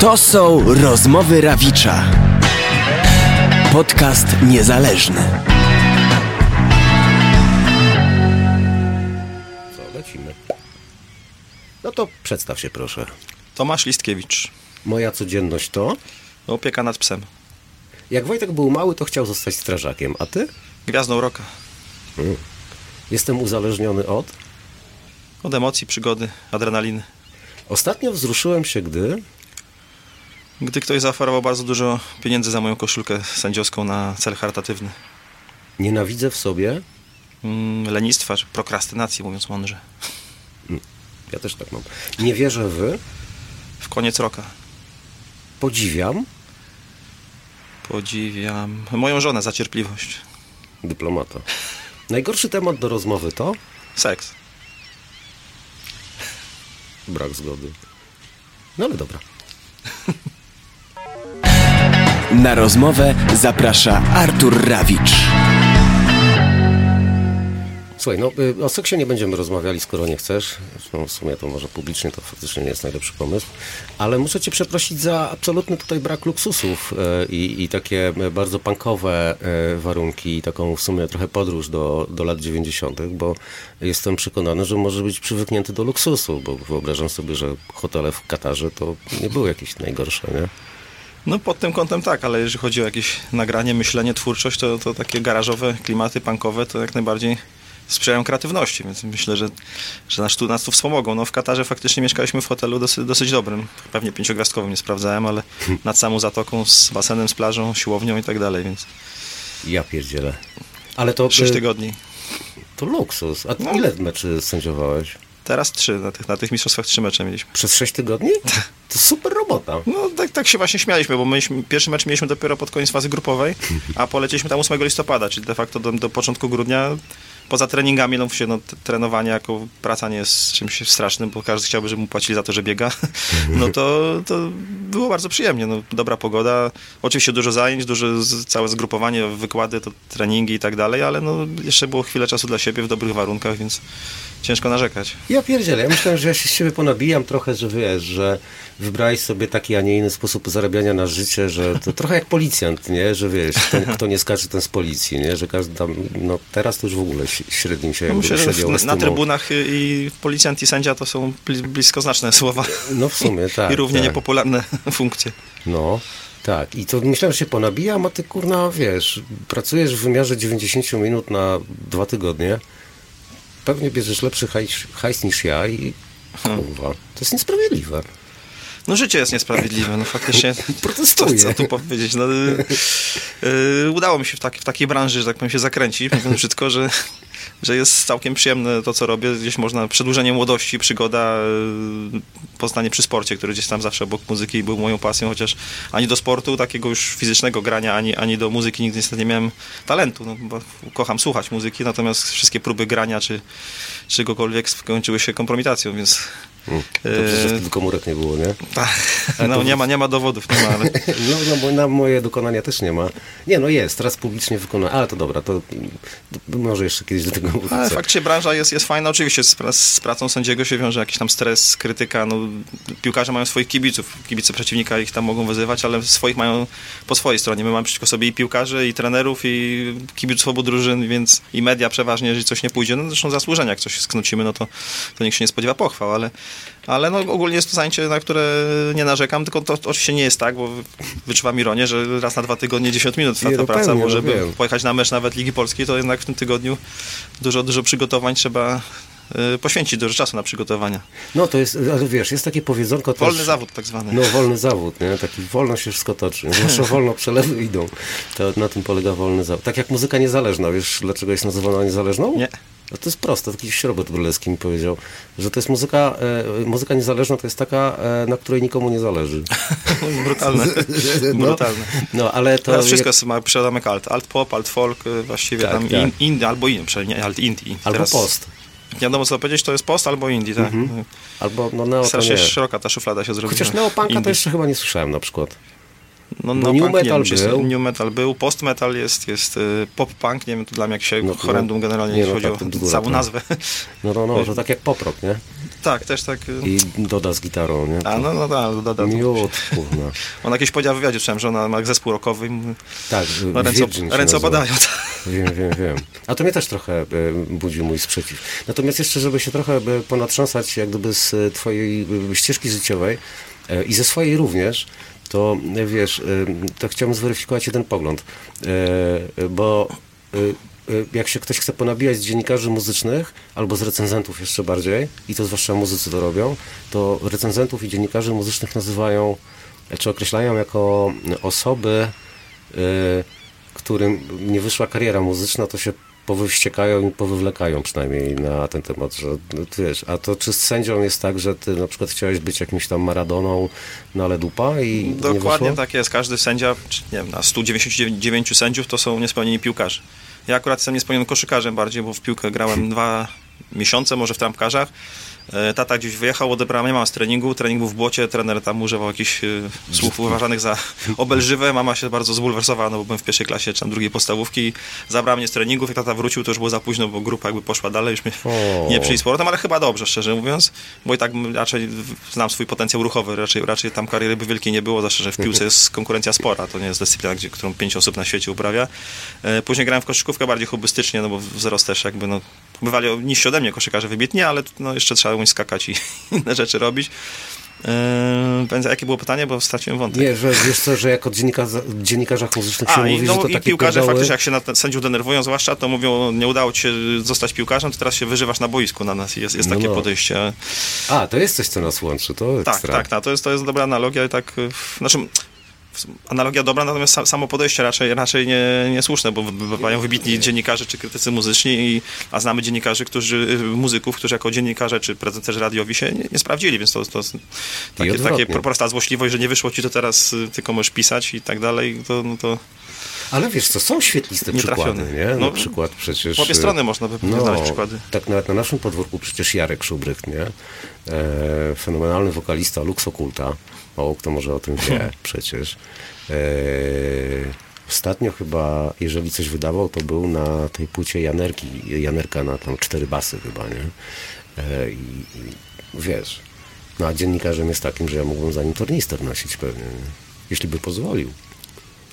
To są rozmowy Rawicza. Podcast niezależny. Co, lecimy. No to przedstaw się proszę. Tomasz Listkiewicz. Moja codzienność to? Opieka nad psem. Jak Wojtek był mały, to chciał zostać strażakiem, a ty? Gwiazdą roka. Jestem uzależniony od? Od emocji, przygody, adrenaliny. Ostatnio wzruszyłem się, gdy... Gdy ktoś zaoferował bardzo dużo pieniędzy za moją koszulkę sędziowską na cel charytatywny. Nienawidzę w sobie... Mm, lenistwa, czy prokrastynacji, mówiąc mądrze. Ja też tak mam. Nie wierzę w... W koniec roka. Podziwiam... Podziwiam moją żonę za cierpliwość. Dyplomata. Najgorszy temat do rozmowy to? Seks. Brak zgody. No ale dobra. Na rozmowę zaprasza Artur Rawicz. Słuchaj, no y, o seksie nie będziemy rozmawiali, skoro nie chcesz. Zresztą w sumie to może publicznie to faktycznie nie jest najlepszy pomysł. Ale muszę cię przeprosić za absolutny tutaj brak luksusów e, i, i takie e, bardzo punkowe e, warunki i taką w sumie trochę podróż do, do lat 90., bo jestem przekonany, że może być przywyknięty do luksusu, bo wyobrażam sobie, że hotele w Katarze to nie były jakieś najgorsze, nie? No pod tym kątem tak, ale jeżeli chodzi o jakieś nagranie, myślenie, twórczość, to, to takie garażowe klimaty punkowe to jak najbardziej sprzyjają kreatywności, więc myślę, że, że nas, tu, nas tu wspomogą. No w Katarze faktycznie mieszkaliśmy w hotelu dosyć, dosyć dobrym, pewnie pięciogwiazdkowym, nie sprawdzałem, ale nad samą zatoką, z basenem, z plażą, siłownią i tak dalej, więc Ja pierdzielę. Ale to, sześć y, tygodni. to luksus. A No. ile meczy sędziowałeś? Teraz trzy, na tych, na tych mistrzostwach trzy mecze mieliśmy. Przez 6 tygodni? To super robota. No tak, tak się właśnie śmialiśmy, bo myśmy, pierwszy mecz mieliśmy dopiero pod koniec fazy grupowej, a polecieliśmy tam 8 listopada, czyli de facto do, do początku grudnia. Poza treningami, no, się, no trenowanie jako praca nie jest czymś strasznym, bo każdy chciałby, żeby mu płacili za to, że biega. No to, to było bardzo przyjemnie. No, dobra pogoda, oczywiście dużo zajęć, duże z, całe zgrupowanie, wykłady, to treningi i tak dalej, ale no, jeszcze było chwilę czasu dla siebie w dobrych warunkach, więc ciężko narzekać. Ja pierdzielę, ja myślałem, że ja się z siebie ponabijam trochę, że wiesz, że wybrałeś sobie taki, a nie inny sposób zarabiania na życie, że to trochę jak policjant, nie? Że wiesz, ten, kto nie skacze, ten z policji, nie? Że każdy tam, no teraz to już w ogóle średnim się No, myślę, że w, na estymą. trybunach i- policjant i sędzia to są bli, bliskoznaczne słowa No w sumie, tak. i równie tak. niepopularne funkcje. No, tak. I to myślałem, że się ponabijam, a ty kurna, wiesz, pracujesz w wymiarze 90 minut na dwa tygodnie, pewnie bierzesz lepszy hajs, hajs niż ja i Hmm. kurwa, to jest niesprawiedliwe. No życie jest niesprawiedliwe, no faktycznie. Protestuję. Co, co tu powiedzieć? No, y, y, udało mi się w, tak, w takiej branży, że tak powiem, się zakręcić, mówiąc brzydko, że, że jest całkiem przyjemne to, co robię. Gdzieś można, przedłużenie młodości, przygoda, y, poznanie przy sporcie, który gdzieś tam zawsze obok muzyki był moją pasją, chociaż ani do sportu takiego już fizycznego grania, ani, ani do muzyki nigdy niestety nie miałem talentu, no, bo kocham słuchać muzyki, natomiast wszystkie próby grania, czy czegokolwiek skończyły się kompromitacją, więc... Dobrze, że y, wtedy komórek nie było, nie? no to- nie ma, nie ma dowodów, nie ma, ale No, no bo na moje dokonania też nie ma. Nie, no jest, teraz publicznie wykonane, ale to dobra, to, to może jeszcze kiedyś do tego wrócę. Ale faktycznie branża jest, jest fajna. Oczywiście z, pra- z pracą sędziego się wiąże jakiś tam stres, krytyka. No, piłkarze mają swoich kibiców, kibice przeciwnika ich tam mogą wyzywać, ale swoich mają po swojej stronie. My mamy przeciwko sobie i piłkarzy, i trenerów, i kibiców obu drużyn, więc i media przeważnie, jeżeli coś nie pójdzie, no zresztą zasłużenia, jak coś sknucimy, no to, to nikt się nie spodziewa pochwał, ale, ale no, ogólnie jest to zajęcie, na które nie narzekam, tylko to oczywiście nie jest tak, bo wyczuwam ironię, że raz na dwa tygodnie 10 minut Nie, ta no praca, bo no żeby wiem. pojechać na mecz nawet Ligi Polskiej, to jednak w tym tygodniu dużo, dużo przygotowań trzeba y, poświęcić dużo czasu na przygotowania. No to jest, ale wiesz, jest takie powiedzonko też... Wolny zawód tak zwany. No, wolny zawód, nie? Taki wolno się wszystko toczy. Zwłaszcza wolno przelewy idą. To na tym polega wolny zawód. Tak jak muzyka niezależna. Wiesz, dlaczego jest nazywana niezależną? Nie. No to jest proste. Taki Robert Brylewski mi powiedział, że to jest muzyka, e, muzyka niezależna to jest taka, e, na której nikomu nie zależy. Brutalne. No, Brutalne. no ale to... Teraz wszystko jest, ma przydomek alt. Alt pop, alt folk, y, właściwie Tak, tam tak. in, albo indie, przynajmniej alt indie. Albo Teraz post. Nie wiadomo co powiedzieć, to jest post albo indie, tak. Albo no neo to Strasznie nie. szeroka ta szuflada się zrobiła. Chociaż neopunka to jeszcze chyba nie słyszałem na przykład. No, no no, new metal wiem, był. New metal był, post metal jest, jest y, pop punk, nie wiem, to dla mnie jak się No, horrendum no, generalnie nie, jeśli no chodzi tak, o bzdura, całą to- nazwę. No, no, no, to tak jak poprok, nie? Tak, też tak. y, I doda z gitarą, nie? A, no, no, no, no. Miód, kurna. On jakieś powiedział w wywiadzie, słyszałem, że ona ma zespół rockowy i mówi, Tak, no, ręce, się ręce nazywa. opadają. Wiem, wiem, wiem. A to mnie też trochę e, budzi mój sprzeciw. Natomiast jeszcze, żeby się trochę ponatrząsać jak gdyby z twojej ścieżki życiowej i ze swojej również, to wiesz, e, to chciałbym zweryfikować jeden pogląd, E, bo e, jak się ktoś chce ponabijać z dziennikarzy muzycznych, albo z recenzentów jeszcze bardziej, i to zwłaszcza muzycy to robią, to recenzentów i dziennikarzy muzycznych nazywają, czy określają jako osoby, którym nie wyszła kariera muzyczna, to się powywściekają i powywlekają przynajmniej na ten temat, że no, wiesz, a to czy z sędzią jest tak, że ty na przykład chciałeś być jakimś tam Maradoną, no ale dupa i nie Dokładnie tak jest. Każdy sędzia, nie wiem, na 199 sędziów to są niespełnieni piłkarze. Ja akurat jestem niespełnionym koszykarzem bardziej, bo w piłkę grałem dwa miesiące, może w trampkarzach. E, Tata gdzieś wyjechał, odebrała mnie mama z treningu. Trening był w błocie, trener tam używał jakichś e, słów uważanych za obelżywe. Mama się bardzo zbulwersowała, no bo byłem w pierwszej klasie, czy tam drugiej podstawówki. Zabrała mnie z treningów, jak tata wrócił, to już było za późno, bo grupa jakby poszła dalej, już mnie O. nie przyjęli z powrotem, ale chyba dobrze, szczerze mówiąc, bo i tak raczej znam swój potencjał ruchowy, raczej, raczej tam kariery by wielkiej nie było, zwłaszcza, że w piłce jest konkurencja spora, to nie jest dyscyplina, gdzie, którą pięć osób na świecie uprawia. E, Później grałem w koszykówkę bardziej hobbystycznie, no bo wzrost też jakby, no, bywali niżsi ode mnie koszykarze wybitni, ale no, jeszcze trzeba umieć skakać i inne rzeczy robić. Więc jakie było pytanie, bo straciłem wątek. Nie, że wiesz co, że jak o dziennikarza, dziennikarzach muzycznych się A, mówi, że no, to i takie piłkarze faktycznie, jak się na sędziów denerwują, zwłaszcza, to mówią, nie udało ci się zostać piłkarzem, to teraz się wyżywasz na boisku na nas. Jest, jest No, takie no. podejście. A, to jest coś, co nas łączy, to Tak, ekstra. tak, tak, to jest, to jest dobra analogia i tak, znaczy analogia dobra, natomiast sa- samo podejście raczej, raczej nie, niesłuszne, bo bywają wybitni dziennikarze czy krytycy muzyczni, i, a znamy dziennikarzy, którzy, y, muzyków, którzy jako dziennikarze czy prezenterzy radiowi się nie, nie sprawdzili, więc to, to jest takie, takie prosta złośliwość, że nie wyszło ci to teraz, y, tylko możesz pisać i tak dalej, to, no to Ale wiesz co, są świetliste przykłady, nie? Na No, przykład przecież... w obie y, strony można by znaleźć przykłady. Tak nawet na naszym podwórku przecież Jarek Szubrych, nie? E, fenomenalny wokalista Lux Oculta. Mało kto może o tym wie przecież. E, ostatnio chyba, jeżeli coś wydawał, to był na tej płycie Janerki, Janerka na tam cztery basy chyba, nie? E, i, I wiesz, no a dziennikarzem jest takim, że ja mógłbym za nim tornister nosić pewnie, nie? jeśli by pozwolił.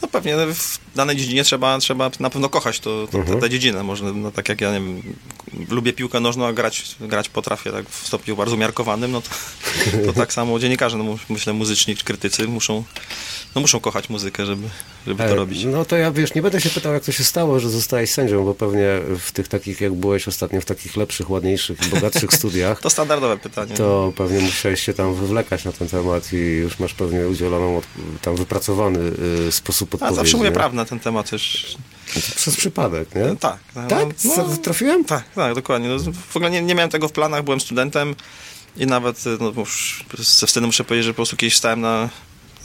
No pewnie w danej dziedzinie trzeba, trzeba na pewno kochać to, to, Mhm. tę dziedzinę. Może, no, tak jak ja nie wiem, lubię piłkę nożną, a grać, grać potrafię tak w stopniu bardzo umiarkowanym, no to, to tak samo dziennikarze, no, myślę muzyczni czy krytycy muszą, no, muszą kochać muzykę, żeby, żeby to E, robić. No to ja wiesz, nie będę się pytał, jak to się stało, że zostałeś sędzią, bo pewnie w tych takich, jak byłeś ostatnio, w takich lepszych, ładniejszych i bogatszych studiach, To standardowe pytanie. to pewnie musiałeś się tam wywlekać na ten temat i już masz pewnie udzieloną, tam wypracowany y, sposób a odpowiedzi. zawsze mówię prawdę na ten temat też. Przez przypadek, nie? Tak. no, Tak? no, Co, Trafiłem? Tak, tak, dokładnie. No, w ogóle nie, nie miałem tego w planach, byłem studentem i nawet, no, ze wstydem muszę powiedzieć, że po prostu kiedyś stałem na,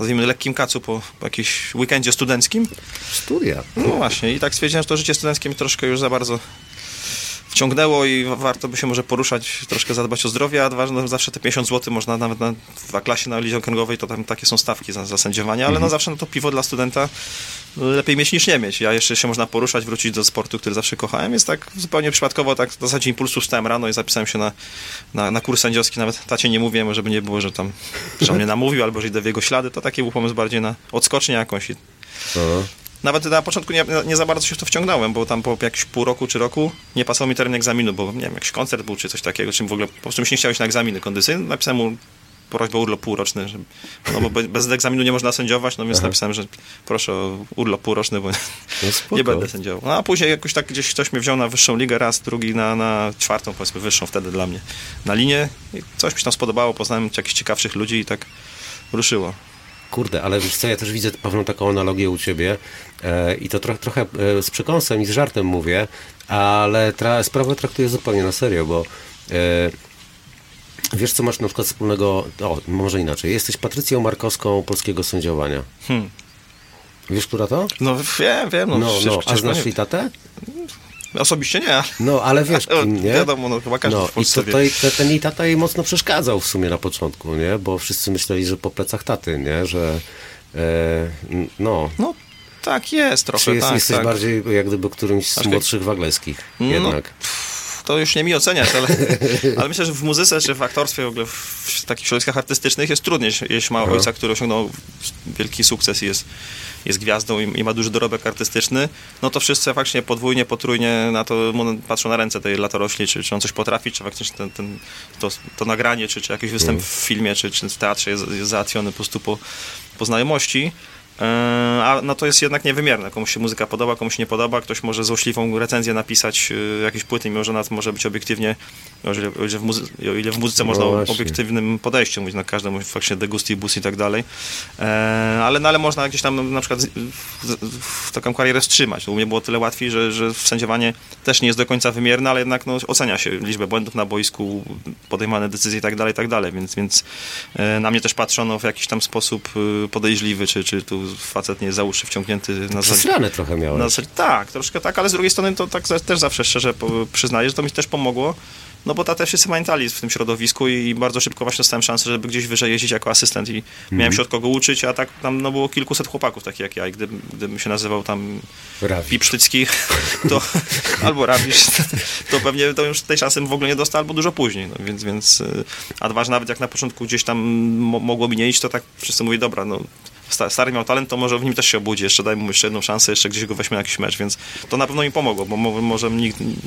nazwijmy, lekkim kacu po, po jakimś weekendzie studenckim. Studia. No właśnie, i tak stwierdziłem, że to życie studenckie mnie troszkę już za bardzo wciągnęło i wa- warto by się może poruszać, troszkę zadbać o zdrowie, a dwa, no, zawsze te 50 zł można nawet na, w A-klasie na lidze okręgowej, to tam takie są stawki za, za sędziowanie, ale no zawsze no to piwo dla studenta lepiej mieć niż nie mieć. Ja jeszcze się można poruszać, wrócić do sportu, który zawsze kochałem, jest tak zupełnie przypadkowo, tak w zasadzie impulsu wstałem rano i zapisałem się na, na, na kurs sędziowski, nawet tacie nie mówię, żeby nie było, że tam, że on mnie namówił, albo że idę w jego ślady, to taki był pomysł bardziej na odskocznię jakąś i Aha. Nawet na początku nie, nie za bardzo się w to wciągnąłem, bo tam po jakimś pół roku czy roku nie pasował mi termin egzaminu, bo nie wiem, jakiś koncert był czy coś takiego, czym w ogóle po prostu mi się nie chciało iść na egzaminy kondycyjne. Napisałem mu prośbę o urlop półroczny, że, no bo be- bez egzaminu nie można sędziować, no więc Aha. napisałem, że proszę o urlop półroczny, bo No nie będę sędziował. No, a później jakoś tak gdzieś ktoś mnie wziął na wyższą ligę raz, drugi na, na czwartą, powiedzmy wyższą wtedy dla mnie, na linię i coś mi się tam spodobało, poznałem jakichś ciekawszych ludzi i tak ruszyło. Kurde, ale wiesz co, ja też widzę pewną taką analogię u ciebie i to tro, trochę e, z przekąsem i z żartem mówię, ale tra, sprawę traktuję zupełnie na serio, bo e, wiesz co masz na przykład wspólnego, o, może inaczej, jesteś Patrycją Markowską polskiego sędziowania. Hmm. Wiesz, która to? No wiem, wiem. No, No, no, a znasz jej tatę? Osobiście nie, No, ale wiesz, kim, nie? wiadomo, no, chyba każdy no, w i Polsce to, wie. to, te- ten jej tata jej mocno przeszkadzał w sumie na początku, nie? Bo wszyscy myśleli, że po plecach taty, nie? Że e, no, No, tak jest trochę, Czy jest, tak, jesteś tak. bardziej jak gdyby którymś z Aczkolwiek- młodszych Wagleskich No, jednak? Pff, to już nie mi oceniać, ale, ale myślę, że w muzyce, czy w aktorstwie, w ogóle w takich środowiskach artystycznych jest trudniej, jeśli ma ojca, który osiągnął wielki sukces i jest, jest gwiazdą i, i ma duży dorobek artystyczny, no to wszyscy faktycznie podwójnie, potrójnie na to patrzą na ręce tej latorośli, czy, czy on coś potrafi, czy faktycznie ten, ten, to, to nagranie, czy, czy jakiś występ w filmie, czy, czy w teatrze jest, jest załatwiony po prostu po, po znajomości. E, A no to jest jednak niewymierne. Komuś się muzyka podoba, komuś nie podoba. Ktoś może złośliwą recenzję napisać y, jakiejś płyty, mimo że ona może być obiektywnie, o ile, o ile, w, muzy- o ile w muzyce można o obiektywnym podejściu mówić na każdemu, faktycznie degust i bus i tak dalej. E, ale, no, ale można gdzieś tam no, na przykład w, taką karierę wstrzymać. U mnie było tyle łatwiej, że, że sędziowanie też nie jest do końca wymierne, ale jednak no, ocenia się liczbę błędów na boisku, podejmowane decyzje i tak dalej, i tak dalej. Więc, więc e, na mnie też patrzono w jakiś tam sposób podejrzliwy, czy, czy tu facet nie jest za uszy wciągnięty na zasadzie. Trochę miałeś. Na zasadzie, tak, troszkę tak, ale z drugiej strony to tak też zawsze szczerze przyznaję, że to mi też pomogło. No bo ta też jest mentalizm w tym środowisku i bardzo szybko właśnie dostałem szansę, żeby gdzieś wyżej jeździć jako asystent i miałem się od kogo uczyć, a tak tam no, było kilkuset chłopaków takich jak ja i gdybym, gdybym się nazywał tam. Pipsztycki, to albo Rabisz, to pewnie to już tej szansy w ogóle nie dostał, albo dużo później, no, więc, więc y, a dwa, że nawet jak na początku gdzieś tam mo- mogło mi nie iść, to tak wszyscy mówili, dobra, no stary miał talent, to może w nim też się obudzi, jeszcze daj mu jeszcze jedną szansę, jeszcze gdzieś go weźmie na jakiś mecz, więc to na pewno mi pomogło, bo mo- może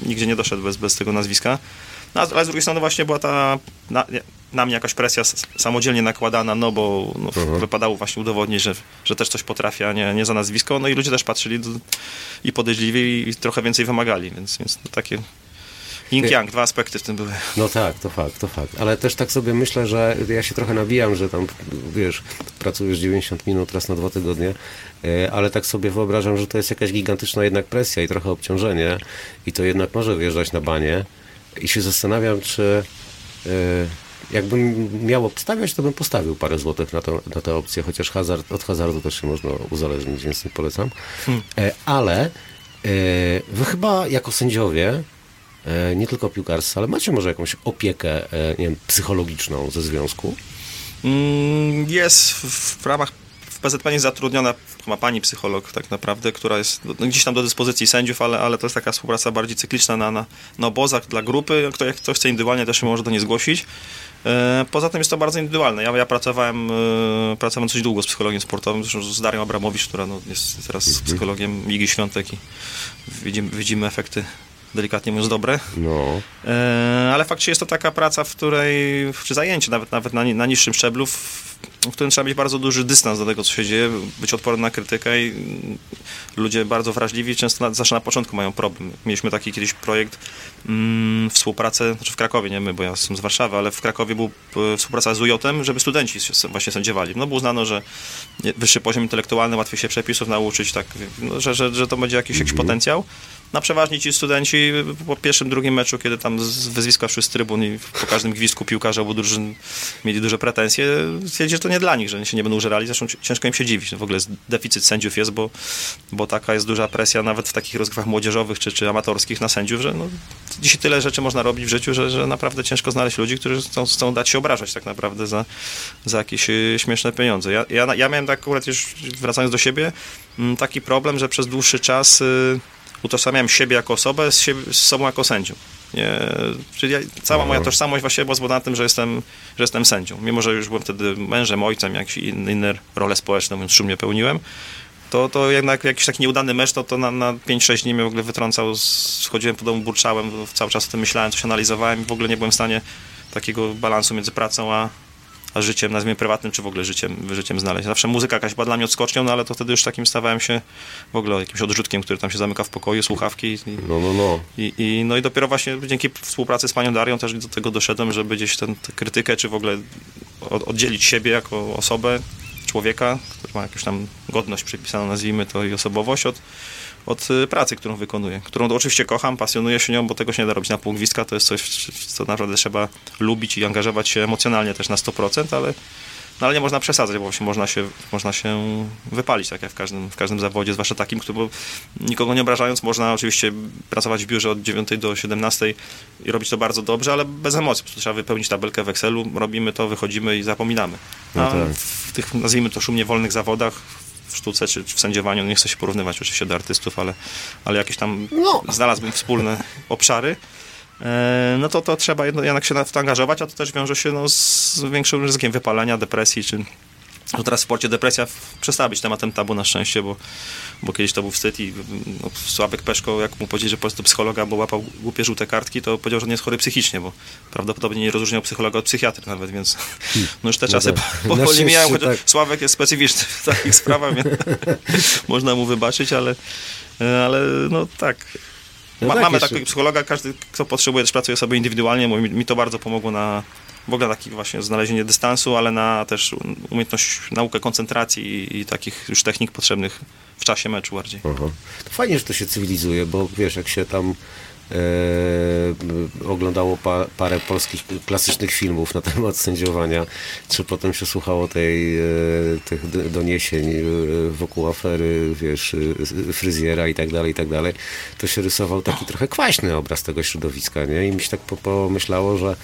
nigdzie nie doszedł bez, bez tego nazwiska. No, ale z drugiej strony właśnie była ta na, na mnie jakaś presja samodzielnie nakładana, no bo no, wypadało właśnie udowodnić, że, że też coś potrafię, a nie, nie za nazwisko. No i ludzie też patrzyli do, i podejrzliwi i trochę więcej wymagali, więc, więc takie yin-yang, dwa aspekty w tym były. No tak, to fakt, to fakt. Ale też tak sobie myślę, że ja się trochę nabijam, że tam, wiesz, pracujesz 90 minut raz na dwa tygodnie, e, ale tak sobie wyobrażam, że to jest jakaś gigantyczna jednak presja i trochę obciążenie i to jednak może wjeżdżać na banie i się zastanawiam, czy e, jakbym miał obstawiać, to bym postawił parę złotych na, to, na tę opcję, chociaż hazard, od hazardu też się można uzależnić, więc nie polecam. E, Ale wy chyba jako sędziowie nie tylko piłkarscy, ale macie może jakąś opiekę e, nie wiem, psychologiczną ze związku? Mm, Jest w, ramach w PZPN jest zatrudniona ma pani psycholog tak naprawdę, która jest no, gdzieś tam do dyspozycji sędziów, ale, ale to jest taka współpraca bardziej cykliczna na, na, na obozach dla grupy. Kto, jak ktoś chce indywidualnie, też się może do niej zgłosić. E, Poza tym jest to bardzo indywidualne. Ja, ja pracowałem, e, pracowałem dosyć długo z psychologiem sportowym, z Darią Abramowicz, która no, jest teraz psychologiem Igi Świątek i widzimy, widzimy efekty delikatnie mówiąc dobre. No. E, ale faktycznie jest to taka praca, w której, czy zajęcie nawet, nawet na, na niższym szczeblu, w, w którym trzeba mieć bardzo duży dystans do tego, co się dzieje, być odporny na krytykę i ludzie bardzo wrażliwi często na, zawsze na początku mają problem. Mieliśmy taki kiedyś projekt, mm, współpracę, znaczy w Krakowie, nie my, bo ja jestem z Warszawy, ale w Krakowie był współpraca z UJ-em, żeby studenci właśnie sędziowali. No bo uznano, że wyższy poziom intelektualny, łatwiej się przepisów nauczyć, tak, no, że, że, że to będzie jakiś, jakiś potencjał. Na przeważnie ci studenci po pierwszym, drugim meczu, kiedy tam z wyzwiska szły z trybun i po każdym gwizdku piłkarze obu drużyn mieli duże pretensje, stwierdzili, że to nie dla nich, że się nie będą użerali. Zresztą ci- ciężko im się dziwić. No w ogóle deficyt sędziów jest, bo, bo taka jest duża presja nawet w takich rozgrywkach młodzieżowych czy, czy amatorskich na sędziów, że no, dzisiaj tyle rzeczy można robić w życiu, że, że naprawdę ciężko znaleźć ludzi, którzy chcą, chcą dać się obrażać tak naprawdę za, za jakieś y, śmieszne pieniądze. Ja, ja, ja miałem tak akurat już wracając do siebie, mm, taki problem, że przez dłuższy czas y, utożsamiałem siebie jako osobę z, siebie, z sobą jako sędzią. Nie, czyli ja, cała moja tożsamość właśnie była zbudowana na tym, że jestem, że jestem sędzią. Mimo, że już byłem wtedy mężem, ojcem, jakieś inne, inne role społeczne, mówiąc szumnie pełniłem, to, to jednak jakiś taki nieudany mecz, to, to na, na 5-6 dni mnie w ogóle wytrącał, z, chodziłem po domu, burczałem, cały czas o tym myślałem, coś analizowałem i w ogóle nie byłem w stanie takiego balansu między pracą a życiem, nazwijmy prywatnym, czy w ogóle życiem, życiem znaleźć. Zawsze muzyka jakaś była dla mnie odskocznią, no ale to wtedy już takim stawałem się w ogóle jakimś odrzutkiem, który tam się zamyka w pokoju, słuchawki i, No, no, no. i, i, no i dopiero właśnie dzięki współpracy z panią Darią też do tego doszedłem, żeby gdzieś tę krytykę, czy w ogóle od, oddzielić siebie jako osobę, człowieka, który ma jakąś tam godność przypisaną, nazwijmy to, i osobowość od, od y, pracy, którą wykonuję. Którą oczywiście kocham, pasjonuję się nią, bo tego się nie da robić na pół gwizdka. To jest coś, co naprawdę trzeba lubić i angażować się emocjonalnie też na 100%, ale, no ale nie można przesadzać, bo właśnie można się, można się wypalić, tak jak w każdym, w każdym zawodzie, zwłaszcza takim, który, bo nikogo nie obrażając, można oczywiście pracować w biurze od 9 do 17 i robić to bardzo dobrze, ale bez emocji. Trzeba wypełnić tabelkę w Excelu, robimy to, wychodzimy i zapominamy. A No tak. w tych, nazwijmy to, szumnie wolnych zawodach, w sztuce czy, w sędziowaniu, nie chcę się porównywać oczywiście do artystów, ale, ale jakieś tam No. znalazłbym wspólne obszary. e, no to, to trzeba jednak się w to angażować, a to też wiąże się no, z większym ryzykiem wypalenia, depresji, czy no teraz w sporcie depresja przestała być tematem tabu na szczęście, bo, bo kiedyś to był wstyd i no, Sławek Peszko, jak mu powiedzieć, że po prostu psychologa, bo łapał głupie żółte kartki, to powiedział, że nie jest chory psychicznie, bo prawdopodobnie nie rozróżniał psychologa od psychiatry nawet, więc no już te czasy tak. po, powoli mijają, chociaż tak. Sławek jest specyficzny w takich sprawach, więc można mu wybaczyć, ale, ale no tak. No Ma, tak, mamy jeszcze- takiego psychologa, każdy, kto potrzebuje, też pracuje sobie indywidualnie, bo mi, mi to bardzo pomogło na w ogóle taki właśnie znalezienie dystansu, ale na też umiejętność, naukę koncentracji i, takich już technik potrzebnych w czasie meczu bardziej. Aha. Fajnie, że to się cywilizuje, bo wiesz, jak się tam e, oglądało pa, parę polskich klasycznych filmów na temat sędziowania, czy potem się słuchało tej, e, tych doniesień e, wokół afery, wiesz, fryzjera i tak dalej, i tak dalej, to się rysował taki trochę kwaśny obraz tego środowiska, nie? I mi się tak po- pomyślało, że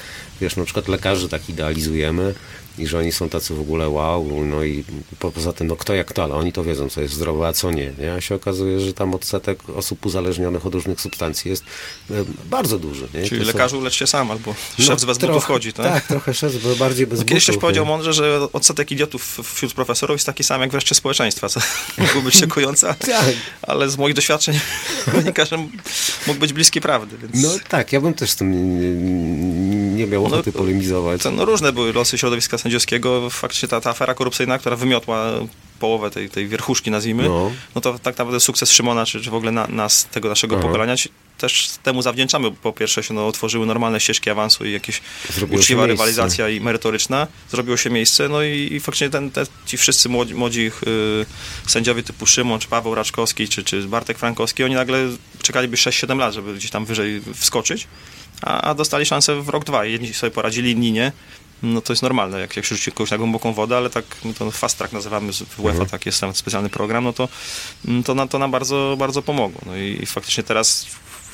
wiesz, na przykład lekarzy tak idealizujemy, i że oni są tacy w ogóle wow, no i po, poza tym, no kto jak to, ale oni to wiedzą, co jest zdrowe, a co nie, nie? A się okazuje, że tam odsetek osób uzależnionych od różnych substancji jest e, bardzo duży, nie? Czyli to są- lekarzu lecz się sam, albo No, szef z bez trochę- butów chodzi. Tak? Tak, trochę szef, bo bardziej bez Kiedyś ktoś butów, powiedział nie? mądrze, że odsetek idiotów wśród profesorów jest taki sam jak wreszcie społeczeństwa, co mogło być szokujące, Tak. ale z moich doświadczeń że mógł być bliski prawdy. Więc... No tak, ja bym też z tym nie, miał No, ochoty polemizować. To, no, różne były losy środowiska sędziowskiego. Faktycznie ta, ta afera korupcyjna, która wymiotła połowę tej, tej wierchuszki, nazwijmy, No. no. to tak naprawdę sukces Szymona, czy, czy w ogóle na, nas, tego naszego Aha. pokolenia, też temu zawdzięczamy. bo Po pierwsze się no, otworzyły normalne ścieżki awansu i jakieś Zrobiło uczciwa rywalizacja i merytoryczna. Zrobiło się miejsce, no i, i faktycznie ten, te, ci wszyscy młodzi, młodzi y, sędziowie typu Szymon, czy Paweł Raczkowski, czy, czy Bartek Frankowski, oni nagle czekaliby 6-7 lat, żeby gdzieś tam wyżej wskoczyć, a, a dostali szansę w rok, dwa. Jedni sobie poradzili, inni nie. No to jest normalne, jak, jak się rzuci kogoś na głęboką wodę, ale tak my to fast track nazywamy w UEFA, Mhm. tak jest tam specjalny program, no to, mm, to, nam, to nam bardzo, bardzo pomogło. No i, i faktycznie teraz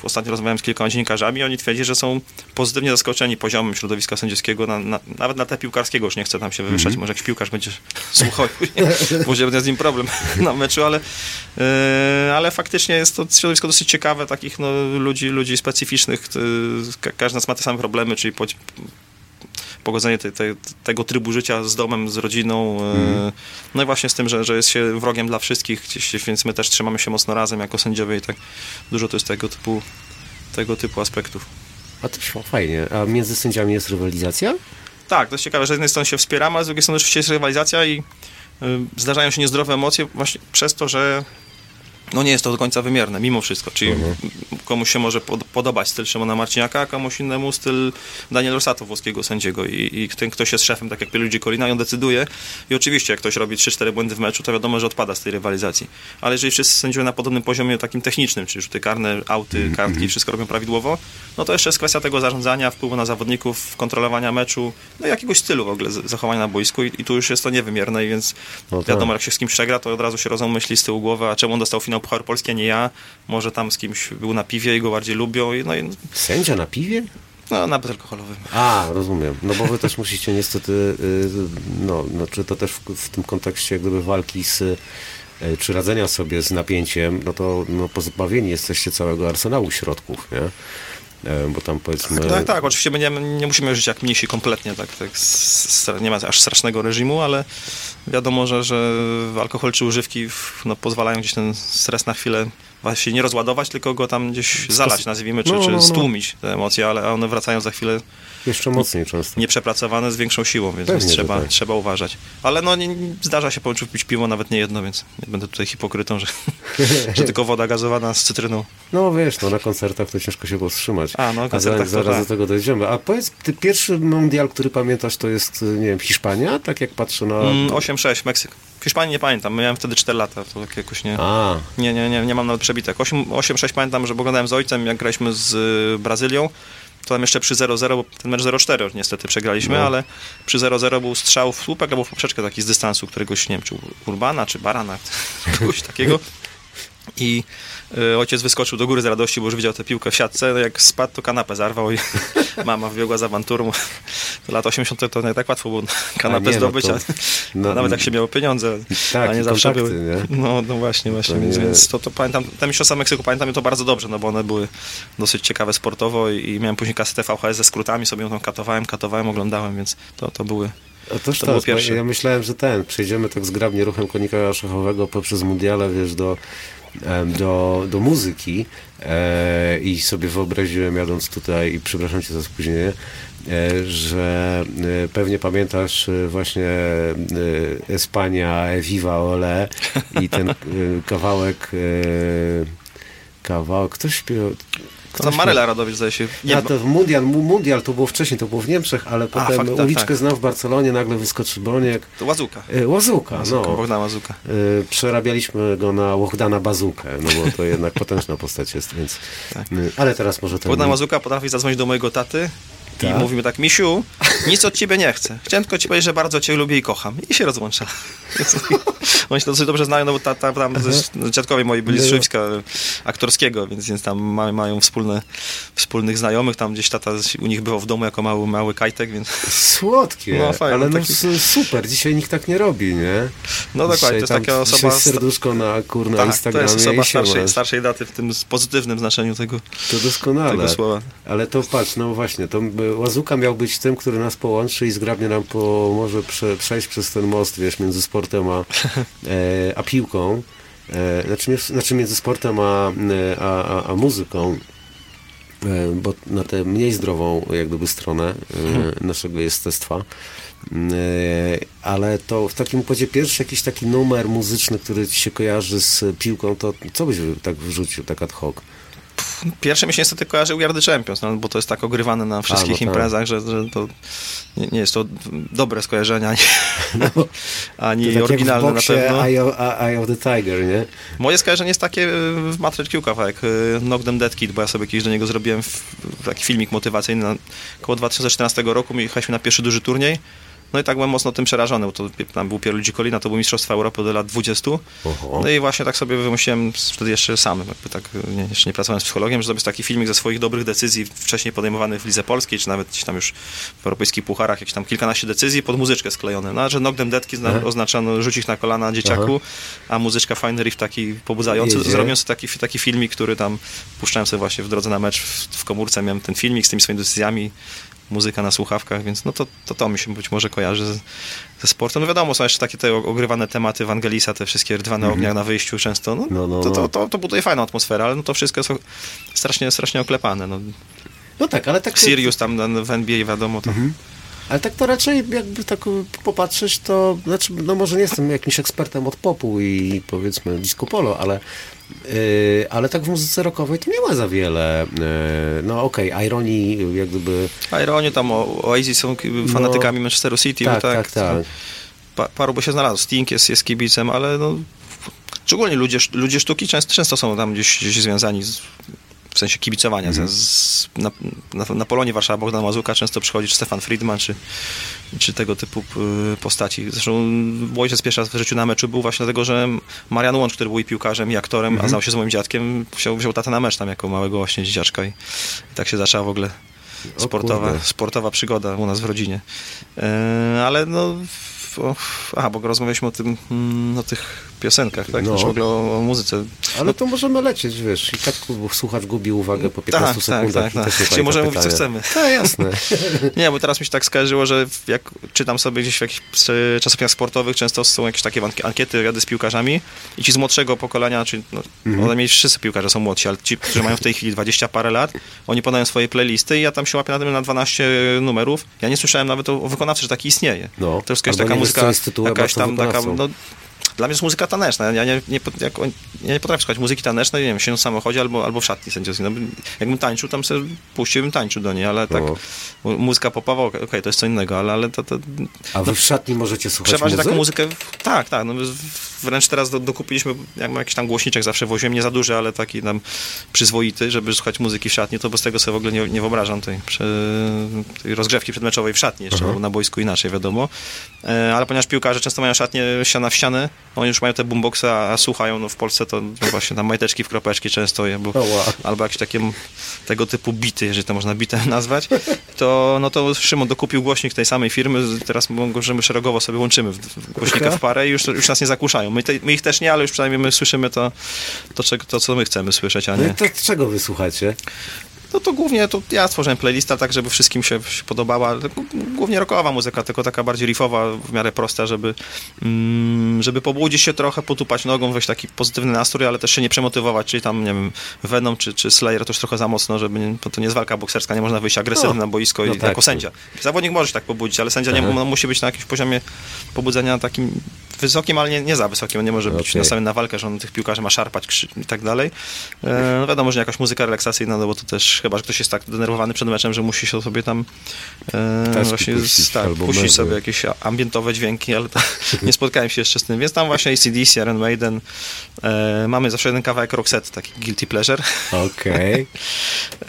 ostatnio rozmawiałem z kilkoma dziennikarzami oni twierdzi, że są pozytywnie zaskoczeni poziomem środowiska sędziowskiego, na, na, nawet na te piłkarskiego, już nie chcę tam się wywyższać, Mhm. może jakiś piłkarz będzie słuchał, może będzie z nim problem na meczu, ale, yy, ale faktycznie jest to środowisko dosyć ciekawe, takich no, ludzi, ludzi specyficznych, yy, ka- każdy z nas ma te same problemy, czyli po, pogodzenie te, te, tego trybu życia z domem, z rodziną. e, No i właśnie z tym, że, że jest się wrogiem dla wszystkich, gdzieś, więc my też trzymamy się mocno razem jako sędziowie i tak dużo to jest tego typu, tego typu aspektów. A to się fajnie. A między sędziami jest rywalizacja? Tak, to jest ciekawe, że z jednej strony się wspieramy, a z drugiej strony oczywiście jest rywalizacja i y, zdarzają się niezdrowe emocje właśnie przez to, że no nie jest to do końca wymierne, mimo wszystko. Czyli komuś się może pod, podobać styl Szymona Marciniaka, a komuś innemu styl Daniel Rosato, włoskiego sędziego. I, I ten ktoś jest szefem, tak jak Pierluigi Colina, i on decyduje. I oczywiście, jak ktoś robi 3-4 błędy w meczu, to wiadomo, że odpada z tej rywalizacji. Ale jeżeli wszyscy sędziowie na podobnym poziomie takim technicznym, czyli rzuty karne, auty, kartki, wszystko robią prawidłowo, no to jeszcze jest kwestia tego zarządzania, wpływu na zawodników, kontrolowania meczu, no jakiegoś stylu w ogóle zachowania na boisku i, i tu już jest to niewymierne, i więc No tak. wiadomo, jak się z kimś przegra, to od razu się rodzą myśli z tyłu głowy, a czemu on dostał finał Pucharu Polski, a nie ja? Może tam z kimś był na piwie i go bardziej lubią, i, no i Sędzia na piwie? no, na bezalkoholowym. A, rozumiem. No bo wy też musicie niestety, y, no, znaczy to też w, w tym kontekście jak gdyby walki z, y, czy radzenia sobie z napięciem, no to no, pozbawieni jesteście całego arsenału środków, nie? E, Bo tam powiedzmy... Tak, tak, oczywiście my nie, musimy żyć jak mnisi kompletnie, tak, tak nie ma aż strasznego reżimu, ale wiadomo, że, że alkohol czy używki no, pozwalają gdzieś ten stres na chwilę właśnie nie rozładować, tylko go tam gdzieś zalać, nazwijmy, czy, No, czy no, no. stłumić te emocje, ale one wracają za chwilę Jeszcze mocniej często. nieprzepracowane z większą siłą, więc, Pewnie, trzeba, tak. trzeba uważać. Ale no nie, zdarza się połączyć pić piwo, nawet nie jedno, więc nie będę tutaj hipokrytą, że, że tylko woda gazowana z cytryną. No wiesz, no na koncertach to ciężko się powstrzymać. A, no, na A koncertach zaraz, zaraz tak. do tego dojdziemy. A powiedz, ty pierwszy mundial, który pamiętasz, to jest, nie wiem, Hiszpania? Tak jak patrzę na... Mm, 8-6, Meksyk. Hiszpanii nie pamiętam, miałem wtedy 4 lata, to tak jakoś nie... A, Nie, nie, nie, nie mam nawet przebitek. 8 8-6 pamiętam, że oglądałem z ojcem, jak graliśmy z y, Brazylią. To tam jeszcze przy 0-0, bo ten mecz 0-4 niestety przegraliśmy, No. ale przy 0-0 był strzał w słupek albo w poprzeczkę taki z dystansu któregoś, nie wiem, czy Urbana, czy Barana, kogoś takiego. I ojciec wyskoczył do góry z radości, bo już widział tę piłkę w siatce. No jak spadł, to kanapę zarwał i mama wybiegła z awanturą. To lat 80. to nie tak łatwo było kanapę nie, no zdobyć, to- a, no- a nawet jak się miało pieniądze, Tak, a nie zawsze kontakty, były. nie? No, no właśnie, właśnie. To więc, nie- więc to, to pamiętam, te Mistrzostwa Meksyku pamiętam je to bardzo dobrze, no bo one były dosyć ciekawe sportowo i, i miałem później kasetę VHS ze skrótami, sobie ją katowałem, katowałem, oglądałem, więc to, to były... A toż To tak, było pierwsze. Ja myślałem, że ten, przejdziemy tak zgrabnie ruchem konika szachowego poprzez mundiale, wiesz, do, do, do muzyki e, i sobie wyobraziłem jadąc tutaj, i przepraszam cię za spóźnienie, e, że e, pewnie pamiętasz e, właśnie e, Espania Viva Ole i ten e, kawałek kawałek, ktoś śpiewał To tam Maryla Radowicz zdaje się... nie, Nie, to mundial, mu- mundial to było wcześniej, to było w Niemczech, ale potem fakt, tak, uliczkę tak. znam w Barcelonie, nagle wyskoczy Boniek. to Łazuka. E, Łazuka, no. Bogdana Łazuka. E, Przerabialiśmy go na Łohdana Bazukę, no bo to jednak potężna postać jest, więc... Tak. e, Ale teraz może ten... Bogdan Łazuka potrafi zadzwonić do mojego taty Tak? mówi mi tak, Misiu, nic od ciebie nie chcę. Chciałem tylko ci powiedzieć, że bardzo cię lubię i kocham. I się rozłącza. Oni się dosyć dobrze znają, no bo tata, tam też dziadkowie moi byli z środowiska aktorskiego, więc, więc tam ma, mają wspólne, wspólnych znajomych. Tam gdzieś tata u nich było w domu jako mały, mały kajtek, więc Słodkie, No, fajne, ale no taki- super, dzisiaj nikt tak nie robi, nie? no dokładnie, to jest taka tam osoba... serduszko na, kur, na Tak, to Instagramie jest osoba i starszej, starszej daty w tym pozytywnym znaczeniu tego, To doskonale. tego słowa. Ale to patrz, no właśnie, to y, Łazuka miał być tym, który nas połączy i zgrabnie nam pomoże prze, przejść przez ten most, wiesz, między sportem a, e, a piłką. E, znaczy, znaczy między sportem a, e, a, a, a muzyką. Bo na tę mniej zdrową jak gdyby stronę e, naszego jestestwa. E, ale to w takim układzie pierwszy jakiś taki numer muzyczny, który ci się kojarzy z piłką, to co byś tak wrzucił, tak ad hoc? Pierwsze mi się niestety kojarzy We Are The Champions, no, bo to jest tak ogrywane na wszystkich no tak. imprezach, że, że to nie, nie jest to dobre skojarzenie, ani, ani To tak oryginalne jak na pewno. Eye of, Eye of the Tiger, nie? Moje skojarzenie jest takie y, w Matred Q kawałek, y, Knock Them Dead Kid, bo ja sobie kiedyś do niego zrobiłem w, w taki filmik motywacyjny na, około 2014 roku, my jechaliśmy na pierwszy duży turniej, no i tak byłem mocno tym przerażony, bo to tam był Pierluigi Colina, to był Mistrzostwa Europy do lat 20. Oho. No i właśnie tak sobie wymyśliłem, wtedy jeszcze sam, jakby tak, nie, jeszcze nie pracowałem z psychologiem, że zrobić taki filmik ze swoich dobrych decyzji wcześniej podejmowanych w Lidze Polskiej, czy nawet gdzieś tam już w europejskich pucharach, jakieś tam kilkanaście decyzji pod muzyczkę sklejone. No, że Deadki zna- Aha. oznaczano rzucić na kolana dzieciaku, a muzyczka fajny riff taki pobudzający. Jedzie. Zrobiłem sobie taki, taki filmik, który tam puszczałem sobie właśnie w drodze na mecz w, w komórce, miałem ten filmik z tymi swoimi decyzjami, muzyka na słuchawkach, więc no to, to, to mi się być może kojarzy z, ze sportem. No wiadomo, są jeszcze takie te ogrywane tematy Wangelisa, te wszystkie rydwane ognia na wyjściu często. No, No, no, to, no. to, to, to buduje fajną atmosferę, ale no to wszystko jest strasznie, strasznie oklepane. No. No tak, ale tak... Sirius tam w NBA wiadomo, to Ale tak to raczej jakby tak y, popatrzeć, to znaczy, no może nie jestem jakimś ekspertem od popu i powiedzmy disco polo, ale, yy, ale tak w muzyce rockowej to nie ma za wiele. Yy, no okej, Ironii jak gdyby... A Ironię tam o- Oasis są fanatykami Manchesteru City, Tak, no tak, tak. Pa, paru by się znalazło. Sting jest, jest kibicem, ale no, szczególnie ludzie, ludzie sztuki często, często są tam gdzieś, gdzieś związani z, w sensie kibicowania. Mhm. Z, z, na, na, na Polonie Warszawa Bogdan Mazuka często przychodzi, czy Stefan Friedman, czy, czy tego typu y, postaci. Zresztą ojciec pierwszy raz w życiu na meczu był właśnie dlatego, że Marian Łącz, który był i piłkarzem, i aktorem, Mhm. a znał się z moim dziadkiem, wziął, wziął tatę na mecz tam jako małego właśnie dzieciaczka i, i tak się zaczęła w ogóle sportowa, sportowa przygoda u nas w rodzinie. E, ale no. O, aha, bo rozmawialiśmy o tym, mm, o tych piosenkach, tak? No. Znaczy w ogóle o, o muzyce. Ale to możemy lecieć, wiesz, i tak słuchacz gubi uwagę po 15 tak, sekundach tak, i tak. Czyli pamięta możemy mówić, co chcemy. Tak, jasne. Nie, bo teraz mi się tak skojarzyło, że jak czytam sobie gdzieś w jakichś sportowych, często są jakieś takie ankiety, wywiady z piłkarzami i ci z młodszego pokolenia, czyli no, Mhm. one mieli wszyscy piłkarze są młodsi, ale ci, którzy mają w tej chwili 20 parę lat, oni podają swoje playlisty i ja tam się łapię na tym na 12 numerów. Ja nie słyszałem nawet o, o wykonawcy, że taki istnieje. No. To jest jakaś taka muzyka, jakaś tam taka, no, dla mnie jest muzyka taneczna. Ja nie, nie, jak, ja nie potrafię słuchać muzyki tanecznej, nie wiem, siedząc w samochodzie albo, albo w szatni sędziowskiej. No, bym- jakbym tańczył, tam sobie puściłbym tańczył do niej, ale tak No. mu- muzyka popowa, okej, okej, to jest co innego, ale, ale to, to A wy w szatni możecie słuchać przeważnie taką muzykę, tak, tak, no, w- wręcz teraz do, dokupiliśmy, jak mam jakiś tam głośniczek zawsze woziłem, nie za duży, ale taki tam przyzwoity, żeby słuchać muzyki w szatni, to bez tego sobie w ogóle nie, nie wyobrażam tej, tej rozgrzewki przedmeczowej w szatni jeszcze, bo na boisku inaczej wiadomo. E, ale ponieważ piłkarze często mają szatnie ściana w ścianę, oni już mają te boomboxy, a, a słuchają, no w Polsce to właśnie tam majteczki w kropeczki często, albo, O, wow. albo jakieś takie tego typu bity, jeżeli to można bitem nazwać, to no to Szymon dokupił głośnik tej samej firmy, teraz możemy szeregowo sobie łączymy głośnika w parę i już, już nas nie zakłuszają. My, te, my ich też nie, ale już przynajmniej my słyszymy to, to, czego- to co my chcemy słyszeć, a No nie... i to czego wy słuchacie? No to głównie to ja stworzyłem playlista tak, żeby wszystkim się, się podobała. Głównie rockowa muzyka, tylko taka bardziej riffowa, w miarę prosta, żeby, mm, żeby pobudzić się trochę, potupać nogą, wejść taki pozytywny nastrój, ale też się nie przemotywować, czyli tam, nie wiem, Venom czy, czy Slayer to już trochę za mocno, żeby nie, bo to nie jest walka bokserska, nie można wyjść agresywnie No. na boisko No i tak. jako sędzia. Zawodnik może się tak pobudzić, ale sędzia nie, no, musi być na jakimś poziomie pobudzenia takim wysokim, ale nie, nie za wysokim. On nie może być Okej. nastawiony na walkę, że on tych piłkarzy ma szarpać i tak dalej. E, no wiadomo, że jakaś muzyka relaksacyjna, no bo to też chyba, że ktoś jest tak denerwowany przed meczem, że musi się sobie tam e, właśnie puścić, tak, puścić sobie jakieś ambientowe dźwięki, ale nie spotkałem się jeszcze z tym. Więc tam właśnie ACDC, Iron Maiden. E, mamy zawsze jeden kawałek Roxette, taki guilty pleasure. Okej.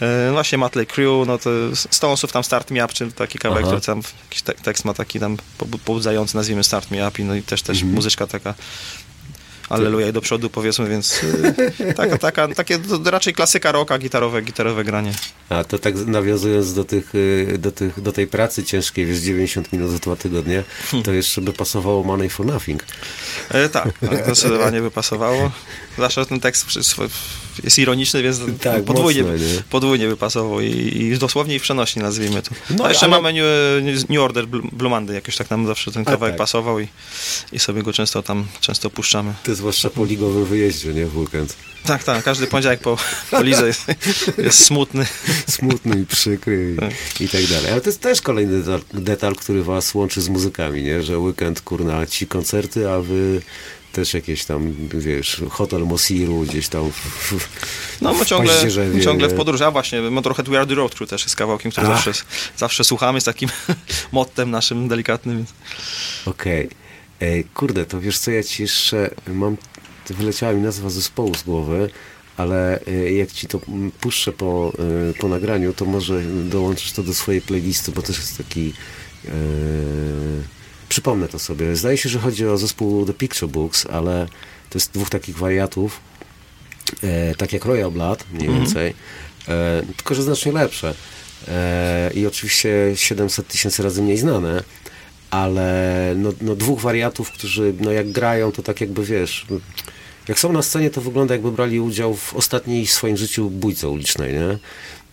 E, właśnie Motley Crue, no to Stonesów tam Start Me Up, czy taki kawałek, Aha. który tam, jakiś te, tekst ma taki tam pobu- pobudzający, nazwijmy Start Me Up i no i też, też Mhm. muzyczka taka Alleluja i do przodu powiedzmy, więc y, taka, taka, takie raczej klasyka rocka, gitarowe, gitarowe granie. A to tak nawiązując do, tych, y, do, tych, do tej pracy ciężkiej, wiesz, 90 minut dwa tygodnie, to jeszcze by pasowało Money for Nothing. E, tak, tak, zdecydowanie by pasowało. Zawsze ten tekst przy- jest ironiczny, więc Tak, podwójnie, mocno, nie? podwójnie by pasował i, i dosłownie i w przenośni nazwijmy to. No, No, jeszcze ale- mamy New, New Order Bl- Blue Monday, jakoś tak nam zawsze ten A, kawałek tak. pasował i, i sobie go często tam często puszczamy. To zwłaszcza po ligowym wyjeździe, nie? W weekend. Tak, tak, każdy poniedziałek po, po lidze jest, jest smutny. Smutny i przykry i, i tak dalej. Ale to jest też kolejny detal, detal, który was łączy z muzykami, nie? Że weekend, kurna, ci koncerty, a wy też jakieś tam, wiesz, hotel Mosiru gdzieś tam w, w, No my w ciągle, paździerzewie, ciągle w podróży, a właśnie Motorhead We Are The Road Crew też jest kawałkiem, który zawsze, zawsze słuchamy z takim mottem naszym delikatnym. Okej. Ej, Kurde, to wiesz co, ja ci jeszcze mam, wyleciała mi nazwa zespołu z głowy, ale e, jak ci to puszczę po, e, po nagraniu, to może dołączysz to do swojej playlisty, bo też jest taki... E, przypomnę to sobie. Zdaje się, że chodzi o zespół The Picture Books, ale to jest dwóch takich wariatów, e, tak jak Royal Blood mniej więcej, e, tylko że znacznie lepsze. E, I oczywiście 700 tysięcy razy mniej znane, ale no, no dwóch wariatów, którzy no jak grają, to tak jakby wiesz, jak są na scenie, to wygląda jakby brali udział w ostatniej w swoim życiu bójce ulicznej, nie?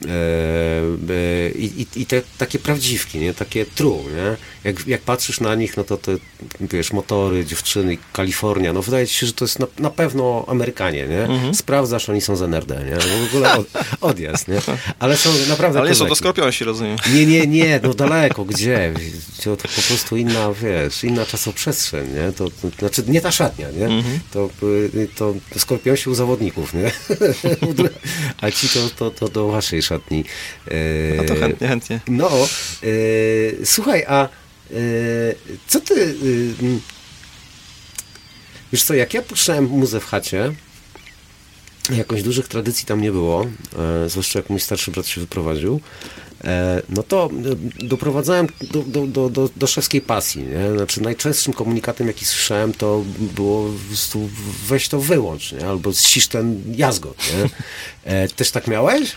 E, e, I, i, te takie prawdziwki, nie? Takie true, nie? Jak, jak patrzysz na nich, no to te, wiesz, motory, dziewczyny, Kalifornia, no wydaje ci się, że to jest na, na pewno Amerykanie, nie? Mhm. Sprawdzasz, oni są z NRD, nie? No w ogóle od, odjazd, nie? Ale są naprawdę Ale nie są to skorpionsi, rozumiem. Nie, nie, nie, no daleko, gdzie? To, to po prostu inna, wiesz, inna czasoprzestrzeń, nie? To, to znaczy nie ta szatnia, nie? Mhm. To, y, to skorpionsi u zawodników, nie? A ci to, to, to do waszej szatni. No to chętnie, chętnie. No, e, słuchaj, a e, co ty... wiesz co, jak ja puszczałem muzę w chacie, jakoś dużych tradycji tam nie było, e, zwłaszcza jak mój starszy brat się wyprowadził, e, no to e, doprowadzałem do, do, do, do, do szewskiej pasji. Nie? Znaczy najczęstszym komunikatem, jaki słyszałem, to było po prostu weź to wyłącz, nie? albo ścisz ten jazgot. Nie? Też tak miałeś?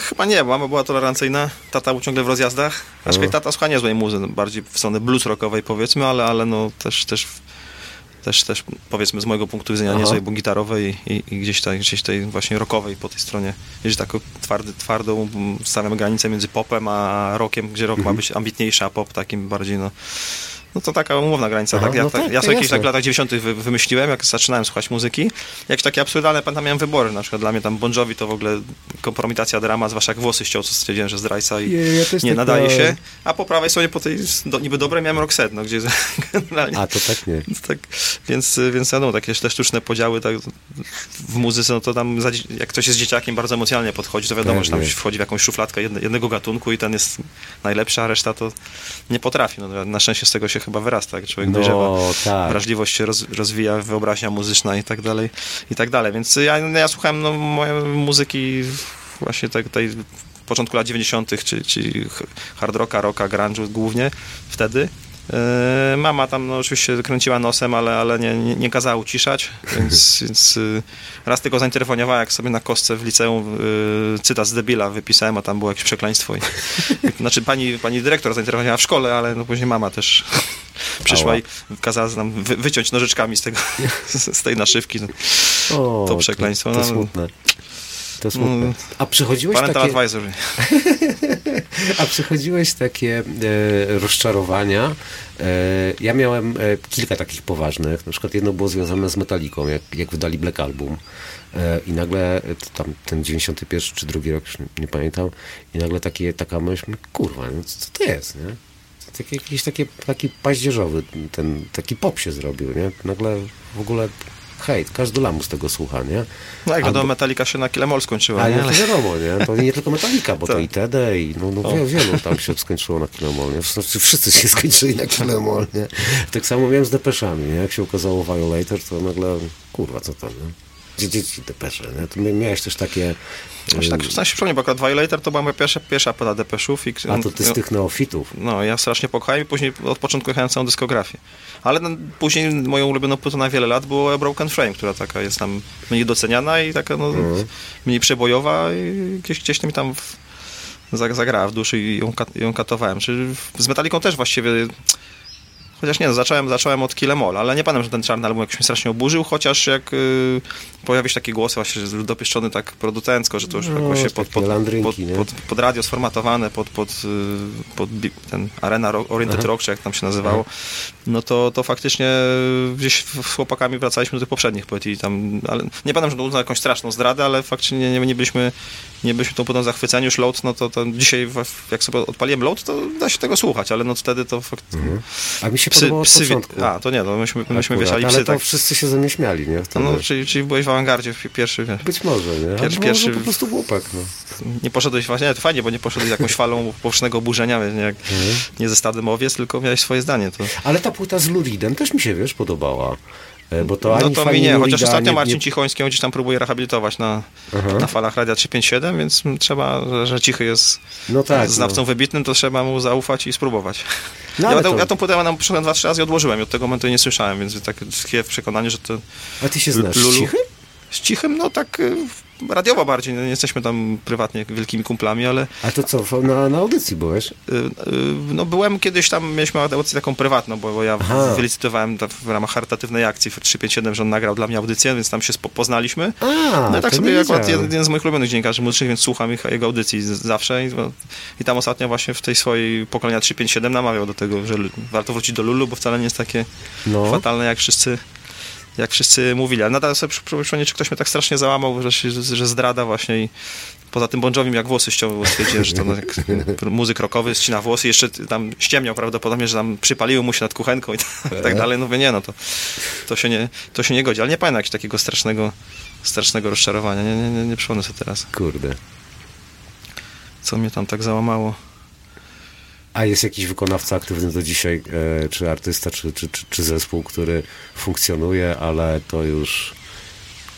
Chyba nie, bo mama była tolerancyjna, tata był ciągle w rozjazdach, aczkolwiek No. tata słucha niezłej muzy, no, bardziej w stronę blues rockowej powiedzmy, ale, ale no też, też, też, też powiedzmy z mojego punktu widzenia Aha. niezłej, bo gitarowej i, i gdzieś, tej, gdzieś tej właśnie rockowej po tej stronie, gdzieś taką twardy, twardą stawiamy granicę między popem a rockiem, gdzie rock Mhm. ma być ambitniejszy, a pop takim bardziej no no to taka umowna granica. Aha, tak, ja, no tak, tak, ja sobie jakieś jasne. tak w latach 90. Wy, wymyśliłem, jak zaczynałem słuchać muzyki. Jakieś takie absurdalne, pamiętam, miałem wybory. Na przykład dla mnie tam Bon Jovi to w ogóle kompromitacja drama, zwłaszcza jak włosy ściął, co stwierdziłem, że zdrajca i Nie, ja też nie tak nadaje się. A po prawej stronie, po tej do, niby dobrej miałem Roxette, no, gdzie generalnie... A, to tak nie. Tak, więc, więc no, takie te sztuczne podziały tak, w muzyce, no to tam za, jak ktoś jest dzieciakiem, bardzo emocjonalnie podchodzi, to wiadomo, że tam Pewnie. wchodzi w jakąś szufladkę jedne, jednego gatunku i ten jest najlepszy, a reszta to nie potrafi. No, na szczęście z tego się chyba wyrasta, jak człowiek dojrzewa No, tak. wrażliwość się roz, rozwija, wyobraźnia muzyczna i tak dalej, i tak dalej. Więc ja, ja słuchałem no, mojej muzyki właśnie tej, tej początku lat 90., czyli, czyli hard rocka, rocka, grunge'u głównie wtedy. E, Mama tam no, oczywiście kręciła nosem, ale, ale nie, nie, nie kazała uciszać, więc, więc y, raz tylko zainterweniowała, jak sobie na kostce w liceum y, cytat z debila wypisałem, a tam było jakieś przekleństwo. I, znaczy pani, pani dyrektor zainterweniowała w szkole, ale no, później mama też przyszła Ała. i kazała nam wy, wyciąć nożyczkami z, tego, z, z tej naszywki. No, O, to przekleństwo, To, to no. To smutne. Mm. A przechodziłeś Parental takie... advisory. A przechodziłeś takie e, rozczarowania. E, ja miałem e, kilka takich poważnych. Na przykład jedno było związane z Metaliką, jak, jak wydali Black Album. E, I nagle, e, tam ten 91 czy drugi rok, już nie, nie pamiętam, i nagle takie, taka myśl, kurwa, no co to jest, nie? Taki, jakiś taki, taki paździerzowy, ten, taki pop się zrobił, nie? Nagle w ogóle hejt, każdy lamus tego słucha, nie? No jak Albo- wiadomo, Metallica się na Kill Em All skończyła, a nie? Ale, wiadomo, nie? To nie tylko Metallica, bo to i TD i no, no wielu, wielu tam się skończyło na Kilemol, nie? Znaczy, wszyscy się skończyli na Kilemol, nie? Tak samo miałem z Depeszami, nie? Jak się ukazało Violator, to nagle, kurwa, co to, nie? Dzieci Depesze, nie? To mia- miałeś też takie... Właśnie tak sam się przypomnę, bo akurat Violator to była moja pierwsza, pierwsza płyta Depeszów. I, a to ty z tych neofitów. No, ja strasznie pokochałem i później od początku jechałem całą dyskografię. Ale no, później moją ulubioną płytą na wiele lat było Broken Frame, która taka jest tam mniej doceniana i taka no, mniej przebojowa i gdzieś, gdzieś mi tam w, za- zagrała w duszy i ją, ją katowałem. Czy z Metaliką też właściwie... Chociaż nie, no, zacząłem, zacząłem od Kill Em All, ale nie pamiętam, że ten czarny album jakoś mnie strasznie oburzył, chociaż jak y, pojawi się takie głosy właśnie, że dopieszczony tak producencko, że to już No, jakoś się pod, pod, landrynki, pod, nie? pod, pod radio sformatowane, pod, pod, y, pod ten Arena Rock, Oriented Aha. Rock, czy jak tam się nazywało, no to, to faktycznie gdzieś z chłopakami wracaliśmy do tych poprzednich płyt i tam, ale nie pamiętam, że to uznał jakąś straszną zdradę, ale faktycznie nie, nie, nie byliśmy nie byliśmy tą płytą zachwyceni, już Load, no to, to dzisiaj jak sobie odpaliłem Load, to da się tego słuchać, ale no wtedy to faktycznie A mi się psy, psy, początku. a to nie, no myśmy, myśmy Akurat, wieszali ale psy, to tak, wszyscy się ze mnie śmiali, nie? Wtedy. no, czyli, czyli byłeś w awangardzie w pierwszy. Być może, nie? Pierwszy- może po prostu głupek, no. nie poszedłeś właśnie, nie, to fajnie, bo nie poszedłeś jakąś falą powszechnego oburzenia, nie, jak, Mhm. nie ze stadem owiec, tylko miałeś swoje zdanie. To, Ale ta płyta z Luridem też mi się, wiesz, podobała. E, Bo to no ani to fani mi nie, chociaż Lurida, ostatnio Marcin nie- Cichoński on gdzieś tam próbuje rehabilitować na, Aha. na falach Radia 357, więc trzeba, że, Cichy jest No tak, znawcą no. wybitnym, to trzeba mu zaufać i spróbować. No, ja, to- ja tą płytę nam przyszedłem dwa, trzy razy i odłożyłem i od tego momentu nie słyszałem, więc tak tkwię w przekonaniu, że to A ty się znasz Lulu- Cichy? Z Cichym, no tak y, radiowo bardziej, no, nie jesteśmy tam prywatnie wielkimi kumplami, ale A to co, na, na audycji byłeś? Y, y, No byłem kiedyś tam, mieliśmy audycję taką prywatną, bo, bo ja Aha. wylicytowałem w ramach charytatywnej akcji w 357, że on nagrał dla mnie audycję, więc tam się poznaliśmy. A, No i tak sobie akurat jeden, jeden z moich ulubionych dziennikarzy młodszych, więc słucham ich, jego audycji zawsze. I, I tam ostatnio właśnie w tej swojej pokolenia 357 namawiał do tego, że warto wrócić do Lulu, bo wcale nie jest takie No. fatalne, jak wszyscy jak wszyscy mówili. Ale nadal sobie przy- próbuję przypomnieć, czy ktoś mnie tak strasznie załamał, że, że, zdrada właśnie i poza tym Bon Jovim jak włosy ściął, bo stwierdziłem, że to no, muzyk rockowy ścina włosy, jeszcze tam ściemniał prawdopodobnie, że tam przypaliły mu się nad kuchenką i tak, i tak dalej. No mówię, nie, no to, to, się nie, to się nie godzi. Ale nie pamiętam jakiegoś takiego strasznego, strasznego rozczarowania. Nie, nie, nie, nie przypomnę sobie teraz, Kurde. co mnie tam tak załamało. A jest jakiś wykonawca aktywny do dzisiaj, e, czy artysta, czy, czy, czy, czy zespół, który funkcjonuje, ale to już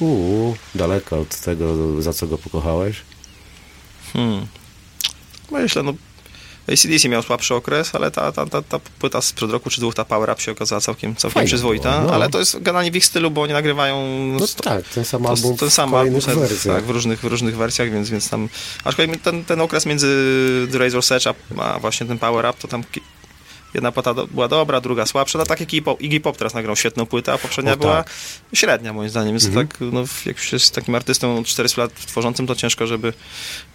uu, daleko od tego, za co go pokochałeś? Hmm. Myślę, no ACDC miał słabszy okres, ale ta, ta, ta, ta płyta sprzed roku czy dwóch, ta Power Up się okazała całkiem, całkiem przyzwoita, no. ale to jest generalnie w ich stylu, bo oni nagrywają No sto- tak, ten sam to, album ten sam album tak, w, różnych, w różnych wersjach, więc, więc tam aczkolwiek ten, ten okres między The Razor Edge a, a właśnie ten Power Up, to tam jedna płyta do, była dobra, druga słabsza, no tak jak Iggy Pop, Iggy Pop teraz nagrał świetną płytę, a poprzednia O, była tak. średnia moim zdaniem, więc Mhm. tak, no, jak już jest takim artystą od 400 lat tworzącym, to ciężko, żeby,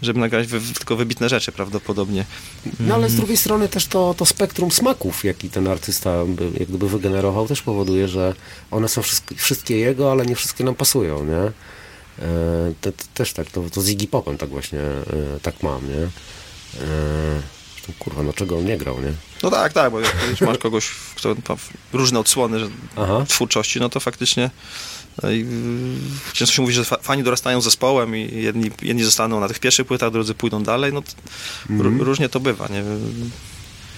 żeby nagrać wy, tylko wybitne rzeczy prawdopodobnie. No ale z drugiej strony też to, to spektrum smaków, jaki ten artysta by, jak gdyby wygenerował, też powoduje, że one są wszystkie, wszystkie jego, ale nie wszystkie nam pasują, nie? E, te, te, też tak, to, to z Iggy Popem tak właśnie e, tak mam, nie? E, kurwa, no czego on nie grał, nie? No tak, tak, bo jak masz kogoś, kto ma różne odsłony Aha. twórczości, no to faktycznie no i, y, często się mówi, że fa- fani dorastają zespołem i jedni, jedni zostaną na tych pierwszych płytach, drudzy pójdą dalej, no to ró- różnie to bywa, nie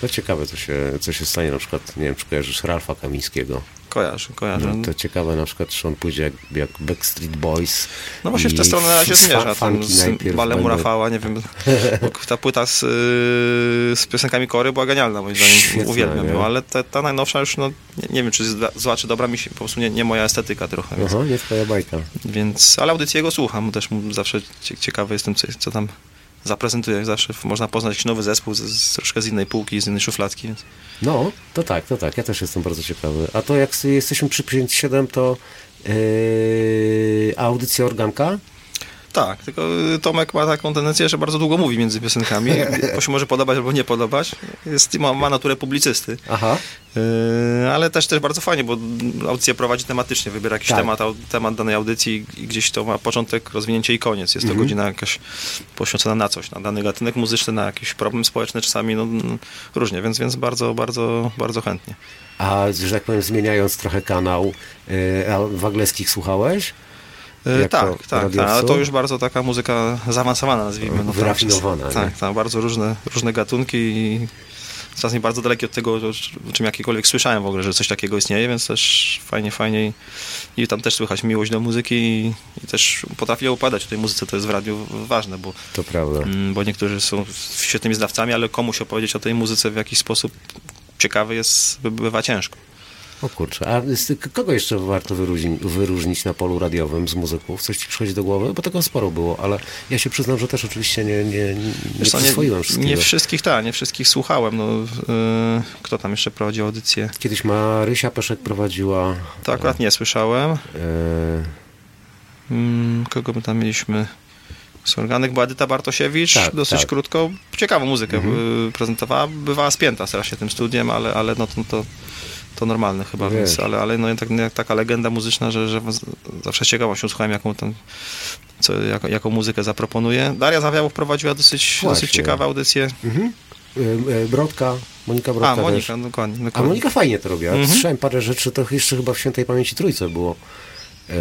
No ciekawe, co się, co się stanie, na przykład, nie wiem, czy kojarzysz Ralfa Kamińskiego. kojarzę, kojarzę. No, to ciekawe na przykład, czy on pójdzie jak, jak Backstreet Boys. No właśnie w tę stronę na razie zmierza, tam z Balemu będą- Rafała, nie wiem, ta płyta z, y, z piosenkami Kory była genialna, moim zdaniem, Świetna, uwielbiam ją, ale ta, ta najnowsza już, no, nie, nie wiem, czy jest zła, czy dobra, mi się po prostu nie, nie moja estetyka trochę, więc, Aha, nie twoja bajka. więc ale audycję jego słucham, też mu zawsze cie- ciekawy jestem, co, co tam zaprezentuje, zawsze można poznać nowy zespół z, z, troszkę z innej półki, z innej szufladki, więc No, to tak, to tak, ja też jestem bardzo ciekawy. A to jak jesteśmy przy 57, to yy, audycja organka? Tak, tylko y, Tomek ma taką tendencję, że bardzo długo mówi między piosenkami. To się może podobać albo nie podobać. Jest, ma, ma naturę publicysty. Aha. Yy, ale też też bardzo fajnie, bo audycję prowadzi tematycznie, wybiera jakiś Tak. temat, au, temat danej audycji i gdzieś to ma początek, rozwinięcie i koniec. Jest to godzina jakaś poświęcona na coś, na dany gatunek muzyczny, na jakiś problem społeczny czasami, no mm, różnie, więc, więc bardzo, bardzo, bardzo chętnie. A, że tak powiem, zmieniając trochę kanał, yy, a słuchałeś? Jako tak, tak, tak, ale to już bardzo taka muzyka zaawansowana, nazwijmy. No, Wyrafinowana? Tak, tak, bardzo różne, różne gatunki i czasami bardzo dalekie od tego, o czym jakikolwiek słyszałem w ogóle, że coś takiego istnieje, więc też fajnie, fajnie i, tam też słychać miłość do muzyki i, i też potrafi upadać o tej muzyce, to jest w radiu ważne, bo, To prawda. mm, bo niektórzy są świetnymi znawcami, ale komuś opowiedzieć o tej muzyce w jakiś sposób ciekawy jest, by- bywa ciężko. O kurczę, a kogo jeszcze warto wyróżni, wyróżnić na polu radiowym z muzyków? Coś ci przychodzi do głowy? Bo tego sporo było, ale ja się przyznam, że też oczywiście nie, nie, nie Wiesz przyswoiłem nie, nie wszystkich, tak, nie wszystkich słuchałem. No, yy, kto tam jeszcze prowadził audycję? Kiedyś Marysia Peszek prowadziła... To akurat nie słyszałem. Mm, kogo my tam mieliśmy? Z organek była Edyta Bartosiewicz, Tak, dosyć tak. krótko. Ciekawą muzykę y, prezentowała. Bywała spięta strasznie tym studiem, ale, ale no to, to, to normalne chyba, Wiesz. więc, ale, ale no, tak, jak taka legenda muzyczna, że, że zawsze z ciekawością słuchałem, jaką, tam, co, jako, jaką muzykę zaproponuje. Daria Zawiałow prowadziła dosyć, Właśnie. dosyć ciekawe audycje. mhm. Brodka, Monika Brodka A, też. Monika, dokładnie. A dokładnie. Monika fajnie to robiła. Mhm. Słyszałem parę rzeczy, to jeszcze chyba w Świętej Pamięci Trójce było. E,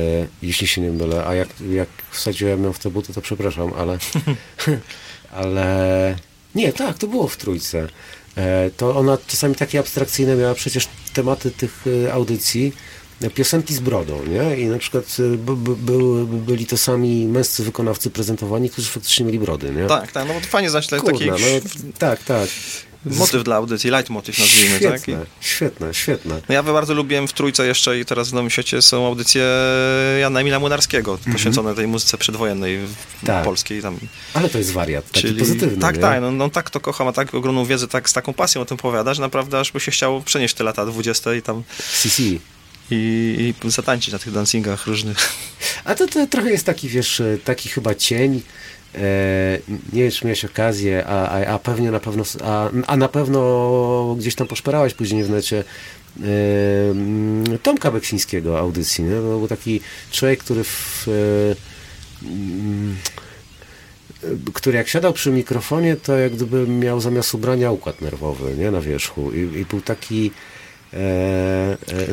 jeśli się nie mylę, a jak, jak wsadziłem ją w te buty, to przepraszam, ale... ale... Nie, tak, to było w Trójce. E, to ona czasami takie abstrakcyjne miała przecież tematy tych e, audycji, e, piosenki z brodą, nie? I na przykład by, by, byli to sami męscy wykonawcy prezentowani, którzy faktycznie mieli brody, nie? Tak, tak, no bo to fajnie znać taki Kurna, no, tak, tak. Motyw dla audycji, leitmotiv nazwijmy, tak? I, Świetne, świetne, świetne. No ja bardzo lubiłem w Trójce jeszcze i teraz w Nowym Świecie są audycje Jana Emila Młynarskiego, poświęcone tej muzyce przedwojennej w-. Tak. polskiej. Tam. Ale to jest wariat, taki pozytywny, Tak, nie? tak, no, no tak to kocha, ma tak ogromną wiedzę, tak z taką pasją o tym powiada, że naprawdę aż by się chciało przenieść te lata 20 i tam CC. i, i zatańczyć na tych dancingach różnych. A to, to trochę jest taki, wiesz, taki chyba cień. E, nie wiem, czy miałeś okazję, a, a, a pewnie na pewno, a, a na pewno gdzieś tam poszperałeś później w necie mm, Tomka Beksińskiego audycji, nie? To był taki człowiek, który w, e, mm, który jak siadał przy mikrofonie, to jak gdyby miał zamiast ubrania układ nerwowy, nie? Na wierzchu. I, i był taki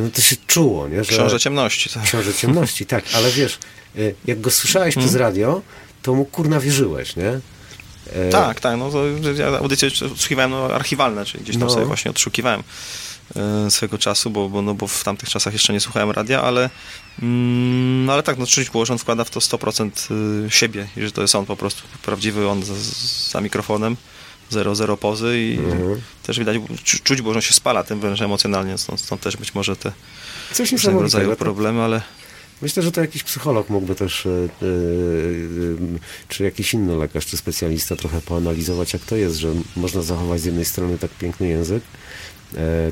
no to się czuło, nie? Że, Książę ciemności. Tak. Książę ciemności, tak, ale wiesz, y, jak go słyszałeś przez radio, to mu kurna wierzyłeś, nie? E, Tak, tak, no to ja audycje odsłuchiwałem no, archiwalne, czyli gdzieś tam No. sobie właśnie odszukiwałem e, swego czasu, bo, bo, no, bo w tamtych czasach jeszcze nie słuchałem radia, ale, mm, ale tak, no czuć było, że on wkłada w to 100% y, siebie i że to jest on po prostu, prawdziwy on za, za mikrofonem, zero, zero pozy i Mhm. też widać, czu- czuć było, że on się spala tym wręcz emocjonalnie, stąd, stąd też być może te Coś różnego rodzaju To- problemy, ale Myślę, że to jakiś psycholog mógłby też, e, e, e, czy jakiś inny lekarz, czy specjalista trochę poanalizować, jak to jest, że można zachować z jednej strony tak piękny język,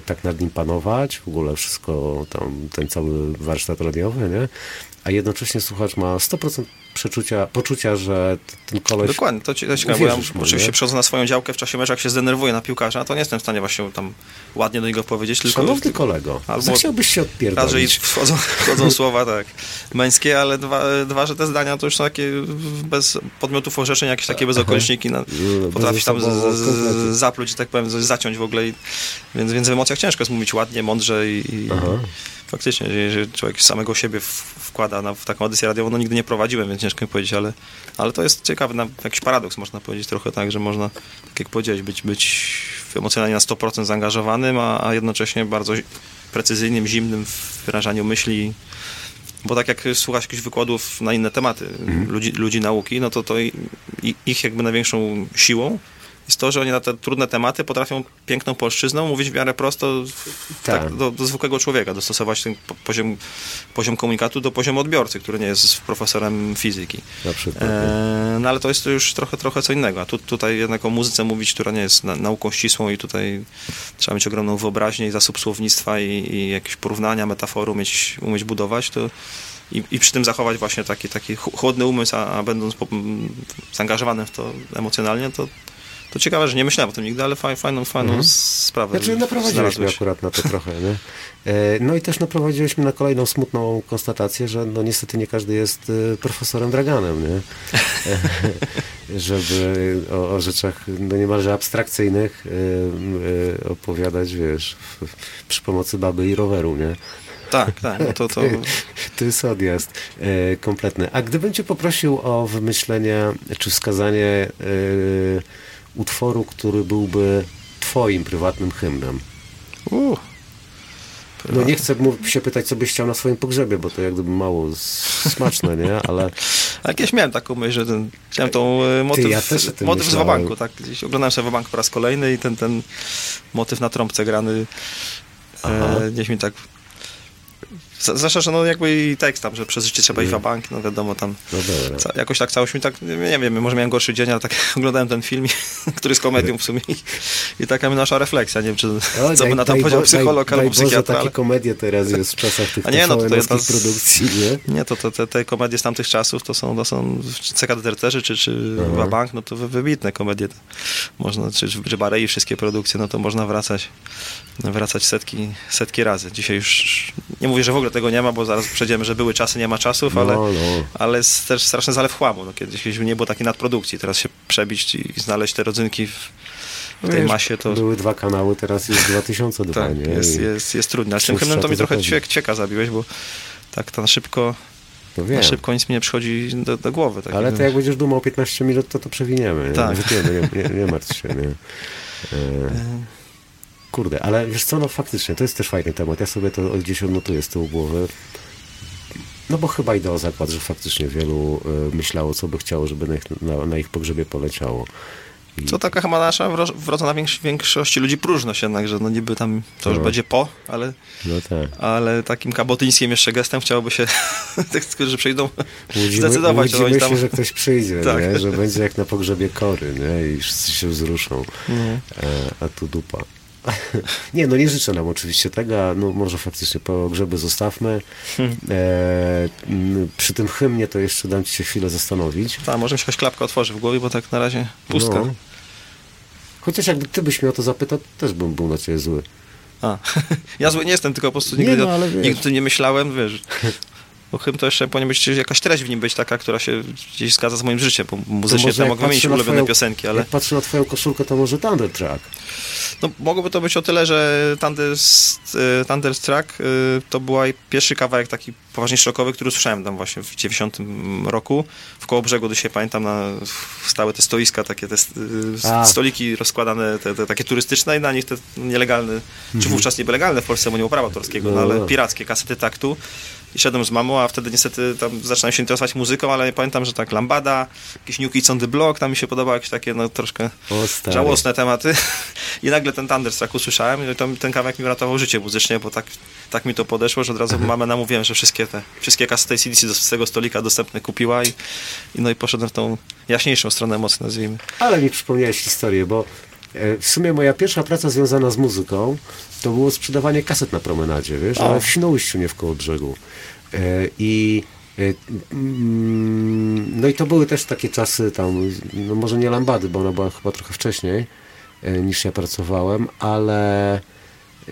tak nad nim panować, w ogóle wszystko tam, ten cały warsztat radiowy, nie? A jednocześnie słuchacz ma 100% przeczucia, poczucia, że ten koleś... Dokładnie, to ci- to ciekawe, bo ja mu, oczywiście nie? przychodzę na swoją działkę w czasie meczu, jak się zdenerwuję na piłkarza, to nie jestem w stanie właśnie tam ładnie do niego powiedzieć, tylko Szanowny kolego, Albo- zechciałbyś się odpierdolić. wchodzą, wchodzą słowa tak męskie, ale dwa, dwa, że te zdania to już są takie bez podmiotów orzeczeń, jakieś takie bezokoliczniki, no, potrafisz tam z, bezosobowo, z, zapluć, że tak powiem, coś zaciąć w ogóle, i, więc, więc w emocjach ciężko jest mówić ładnie, mądrze i, i faktycznie, jeżeli człowiek samego siebie wkłada na, w taką audycję radiową, no nigdy nie prowadziłem, więc ciężko mi powiedzieć, ale, ale to jest ciekawy, jakiś paradoks można powiedzieć trochę tak, że można, tak jak powiedziałeś, być, być emocjonalnie na 100% zaangażowanym, a, a jednocześnie bardzo precyzyjnym, zimnym w wyrażaniu myśli, bo tak jak słuchasz jakichś wykładów na inne tematy ludzi, ludzi nauki, no to, to ich jakby największą siłą jest to, że oni na te trudne tematy potrafią piękną polszczyzną mówić w miarę prosto Tak. tak, do, do zwykłego człowieka, dostosować ten po- poziom, poziom komunikatu do poziomu odbiorcy, który nie jest profesorem fizyki. Na przykład. E, no ale to jest już trochę, trochę co innego. A tu, tutaj jednak o muzyce mówić, która nie jest na, nauką ścisłą i tutaj trzeba mieć ogromną wyobraźnię i zasób słownictwa i, i jakieś porównania, metafory umieć, umieć budować, to i, i przy tym zachować właśnie taki, taki ch- chłodny umysł, a, a będąc po, zaangażowanym w to emocjonalnie, to, to ciekawe, że nie myślałem o tym nigdy, ale faj, fajną, fajną sprawę Znaczy naprowadziłeś mnie znalazłeś. akurat na to trochę, nie? E, No i też naprowadziłeś mnie na kolejną smutną konstatację, że no niestety nie każdy jest e, profesorem Draganem, nie? E, Żeby o, o rzeczach no niemalże abstrakcyjnych opowiadać, wiesz, przy pomocy baby i roweru, nie? Tak, tak, no to, to To jest odjazd e, kompletny. A gdybym cię poprosił o wymyślenie czy wskazanie e, utworu, który byłby twoim prywatnym hymnem. uh, No nie chcę się pytać, co byś chciał na swoim pogrzebie, bo to jak gdyby mało smaczne, nie? Ale A jakieś miałem taką myśl, że ten, chciałem tą e, motyw, ja też motyw z. Wabanku, tak, gdzieś oglądałem sobie Wabank po raz kolejny i ten, ten motyw na trąbce grany e, gdzieś mi tak z- Zwłaszcza, że no jakby i tekst tam, że przez życie trzeba iść Mm. w bank, no wiadomo tam, no ca- jakoś tak całość mi tak, nie wiem, może miałem gorszy dzień, ale tak oglądałem ten film, który jest komedią w sumie i, i taka mi nasza refleksja, nie wiem, czy, O, co daj- by na to powiedział Bo- psycholog daj, albo daj Boże, psychiatra, ale... takie komedie teraz jest w czasach tych A nie, no to- to jest nas- produkcji, nie? Nie, to, to te, te komedie z tamtych czasów to są, to są CK Deserterzy czy, czy Aha. Wabank, no to wy- wybitne komedie. Można, czy, czy Barei, wszystkie produkcje, no to można wracać wracać setki, setki razy. Dzisiaj już nie mówię, że w ogóle tego nie ma, bo zaraz przejdziemy, że były czasy, nie ma czasów, ale, No, no. ale jest też straszny zalew chłamu. No, kiedyś, nie było takiej nadprodukcji, teraz się przebić i znaleźć te rodzynki w, w tej Wiesz, masie, to Były dwa kanały, teraz jest 2002, tak, nie? jest, jest, jest trudne. A z tym hymnem to mi trochę ćwiek, ćwieka zabiłeś, bo tak to na szybko No wiem. na szybko nic mi nie przychodzi do, do głowy. Tak Ale to jak będziesz dumał 15 minut, to to przewiniemy. Nie? Tak. Wytniemy, nie, nie, nie martw się. Nie? E, kurde, ale wiesz co, no faktycznie, to jest też fajny temat. Ja sobie to gdzieś odnotuję z tyłu głowy. No bo chyba idę o zakład, że faktycznie wielu e, myślało, co by chciało, żeby na ich, na, na ich pogrzebie poleciało. I, Co taka chyba nasza wro- wrodzona większość, większości ludzi próżność jednak, że no niby tam to już No. będzie po, ale, No tak. ale takim kabotyńskim jeszcze gestem chciałoby się tych, którzy przyjdą Łudzimy, zdecydować, że łudzimy się, tam... że ktoś przyjdzie, Tak. nie? że będzie jak na pogrzebie kory nie? i wszyscy się wzruszą. No. E, a tu dupa. nie, no nie życzę nam oczywiście tego, no może faktycznie pogrzeby zostawmy. E, przy tym hymnie to jeszcze dam ci się chwilę zastanowić. Tak, może mi się jakaś klapka otworzy w głowie, bo tak na razie pustka. No. Chociaż jakby ty byś mnie o to zapytał, to też bym był na ciebie zły. A, ja zły nie jestem, tylko po prostu Nie, nigdy, no, ale wiesz. nigdy nie myślałem, wiesz. Bo hymn to jeszcze powinien być jakaś treść w nim być taka, która się gdzieś zgadza z moim życiem, bo muzycznie to jak mogę mieć ulubione twoją- piosenki, ale... Jak patrzę na twoją koszulkę, to może Thunder Track. No, mogłoby to być o tyle, że Thunders, e, Thunderstruck e, to był pierwszy kawałek taki poważnie rockowy, który słyszałem tam właśnie w 90 roku. W koło brzegu do dzisiaj pamiętam na stałe te stoiska, takie te A. stoliki rozkładane, te, te takie turystyczne i na nich te nielegalne, czy wówczas nielegalne w Polsce, bo nie było prawa autorskiego, no, Mhm. No, ale no. pirackie kasety taktu. I szedłem z mamą, a wtedy niestety tam zaczynałem się interesować muzyką, ale pamiętam, że tak Lambada, jakieś New Kids on the Block, tam mi się podobało jakieś takie no troszkę O, żałosne tematy. I nagle ten Thunderstruck usłyszałem i to, ten kawałek mi uratował życie muzycznie, bo tak, tak mi to podeszło, że od razu mamę namówiłem, że wszystkie te, wszystkie kasety CDC z tego stolika dostępne kupiła i, i no i poszedłem w tą jaśniejszą stronę emocji, nazwijmy. Ale mi przypomniałeś historię, bo e, w sumie moja pierwsza praca związana z muzyką to było sprzedawanie kaset na promenadzie, wiesz, ale w Świnoujściu, nie w Kołobrzegu. E, I Y, mm, No i to były też takie czasy tam, no może nie Lambady, bo ona była chyba trochę wcześniej y, niż ja pracowałem, ale y,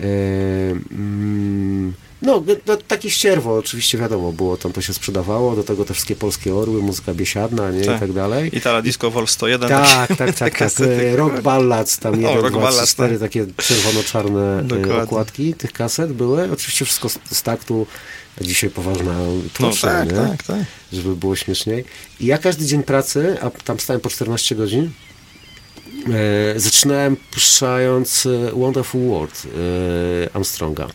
mm, no, no takie ścierwo oczywiście wiadomo było, tam to się sprzedawało, do tego te wszystkie polskie orły, muzyka biesiadna, nie, Tak. i tak dalej. Itala Disco Vol 101. Tak, tak, tak, tak. E, Rock Ballads, tam jeden, Rock dwa, Ballads, trzy, cztery tak. takie czerwono-czarne e, okładki tych kaset były. Oczywiście wszystko z, z taktu, dzisiaj poważna No tłuszcza, tak, nie? tak, tak. żeby było śmieszniej. I ja każdy dzień pracy, a tam stałem po 14 godzin, e, zaczynałem puszczając e, Wonderful World e, Armstronga.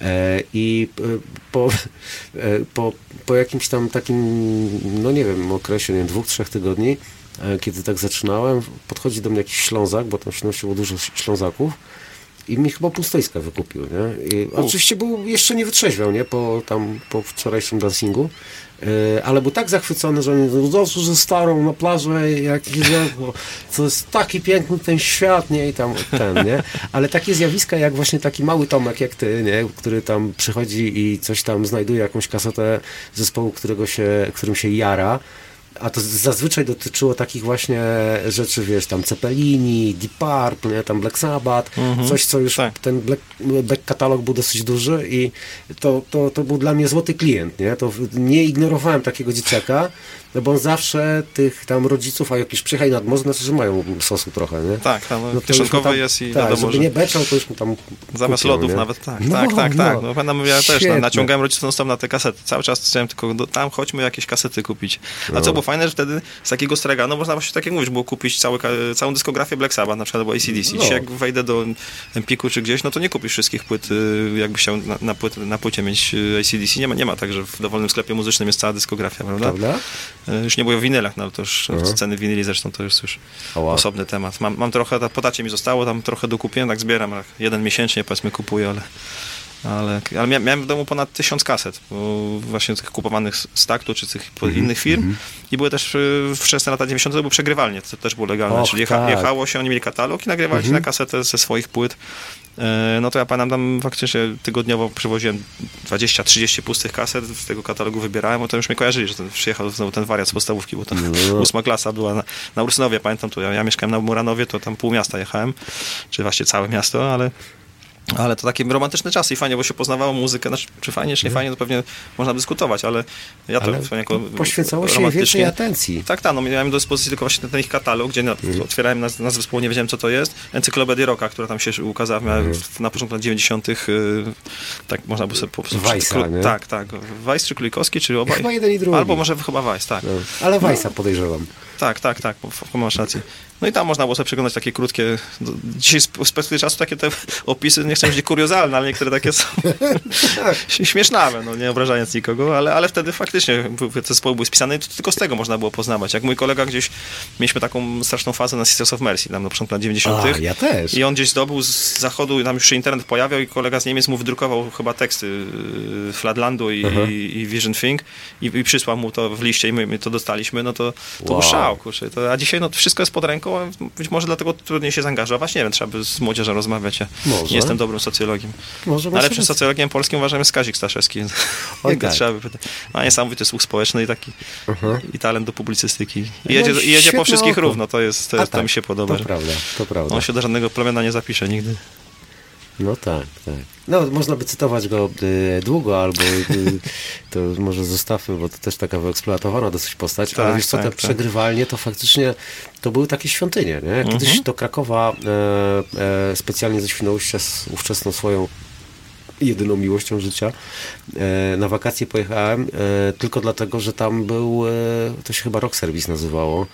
E, I e, po, e, po, po jakimś tam takim, no nie wiem, okresie, nie wiem, dwóch, trzech tygodni, kiedy tak zaczynałem, podchodzi do mnie jakiś Ślązak, bo tam się nosiło dużo Ślązaków i mi chyba półstoiska wykupił, nie? I oczywiście był, jeszcze nie wytrzeźwiał, nie? Po tam, po wczorajszym dancingu, e, ale był tak zachwycony, że on zawsze ze starą na plażę, jak jeżdżą, to jest taki piękny ten świat, nie? I tam ten, nie? Ale takie zjawiska, jak właśnie taki mały Tomek, jak ty, nie? Który tam przychodzi i coś tam znajduje, jakąś kasetę zespołu, którego się, którym się jara, a to zazwyczaj dotyczyło takich właśnie rzeczy, wiesz, tam Cepelini, Deep Purple, nie, tam Black Sabbath, coś, co już tak. ten Black, back katalog był dosyć duży i to, to, to był dla mnie złoty klient, nie? To nie ignorowałem takiego dzieciaka, no bo on zawsze tych tam rodziców, a jakiś przyjechaj nad morze, znaczy, że mają sosu trochę, nie? Tak, tam No kieszonkowy tam- jest i tak, wiadomo, żeby że nie beczał, to już mu tam zamiast kupią, lodów nie? nawet, tak, No, tak, tak, tak. no. No, pamiętam, ja też naciągałem rodziców non na te kasety. Cały czas chciałem tylko, do, tam chodźmy jakieś kasety kupić. A co było fajne, że wtedy z takiego straganu można właśnie tak jak mówisz, było kupić cały, całą dyskografię Black Sabbath, na przykład albo ACDC. No. Dzisiaj jak wejdę do Empiku czy gdzieś, no to nie kupisz wszystkich płyt, y, jakbyś chciał na, na, płyt, na płycie mieć y, ACDC. Nie ma, nie ma tak, że w dowolnym sklepie muzycznym jest cała dyskografia, prawda? Prawda? Y, Już nie mówię o winylach, no ale to już Aha. ceny winyli zresztą to jest już Ała. osobny temat. Mam, mam trochę, ta- po tacie mi zostało, tam trochę dokupiłem, tak zbieram, tak jeden miesięcznie powiedzmy kupuję, ale, ale, ale mia, miałem w domu ponad tysiąc kaset, właśnie tych kupowanych z- taktu czy tych po- Mhm, innych firm i były też y, wczesne lata 90. to były przegrywalnie, to też było legalne, Och, czyli jecha, tak. jechało się, oni mieli katalog i nagrywali Mhm. na kasetę ze swoich płyt. E, No to ja pamiętam, tam faktycznie tygodniowo przywoziłem 20-30 pustych kaset, z tego katalogu wybierałem, bo to już mnie kojarzyli, że ten, przyjechał znowu ten wariat z podstawówki, bo to No. ósma klasa była na, na Ursynowie, pamiętam, tu ja, ja mieszkałem na Muranowie, to tam pół miasta jechałem, czy właściwie całe miasto, ale ale to takie romantyczne czasy i fajnie, bo się poznawało muzykę, znaczy, czy fajnie, czy nie fajnie, to pewnie można dyskutować, ale ja to Ale jako poświęcało się więcej atencji. tak, tak, no miałem do dyspozycji tylko właśnie ten, ich katalog, gdzie na, Mhm. otwierałem naz- nazwę zespołu, nie wiedziałem co to jest. Encyklopedię Rocka, która tam się ukazała Mhm. w, na początku lat 90. Y, tak można było sobie po prostu... Nie? Tak, tak. Weiss czy Królikowski, czy obaj? Chyba jeden i drugi. Albo może chyba Weiss, tak. No. Ale Weissa podejrzewam. Tak, tak, tak, masz rację. No i tam można było sobie przeglądać takie krótkie, dzisiaj z perspektywy czasu takie te opisy, nie chcę powiedzieć kuriozalne, ale niektóre takie są śmiesznawe, no nie obrażając nikogo, ale, ale wtedy faktycznie te zespoły były spisane i to tylko z tego można było poznawać. Jak mój kolega gdzieś, mieliśmy taką straszną fazę na Sisters of Mercy, tam na początku lat 90. A, ja też. I on gdzieś zdobył z zachodu, tam już się internet pojawiał i kolega z Niemiec mu wydrukował chyba teksty yy, Flatlandu i, Aha. i, Vision Thing i, i przysłał mu to w liście i my, my to dostaliśmy, no to, to Wow. był szał, kurczę. To, a dzisiaj no, wszystko jest pod ręką, a być może dlatego trudniej się zaangażować, nie wiem, trzeba by z młodzieżą rozmawiać. Ja Może. nie jestem dobrym socjologiem. Może Najlepszym socjologiem polskim uważam jest Kazik Staszewski. Oj, tak. trzeba by. Ma niesamowity słuch społeczny i taki i talent do publicystyki. I No jedzie, i i jedzie po wszystkich oko. równo, to jest, to, jest, to tak, mi się podoba. To prawda, to prawda. on się do żadnego plemiona nie zapisze nigdy. No tak, tak. No, można by cytować go y, długo, albo y, to może zostawmy, bo to też taka wyeksploatowana dosyć postać, ale Tak, wiesz co, tak, te tak. przegrywalnie to faktycznie to były takie świątynie, nie? Kiedyś Mhm. do Krakowa e, e, specjalnie ze Świnoujścia z ówczesną swoją jedyną miłością życia. E, na wakacje pojechałem tylko dlatego, że tam był, to się chyba Rock Service nazywało,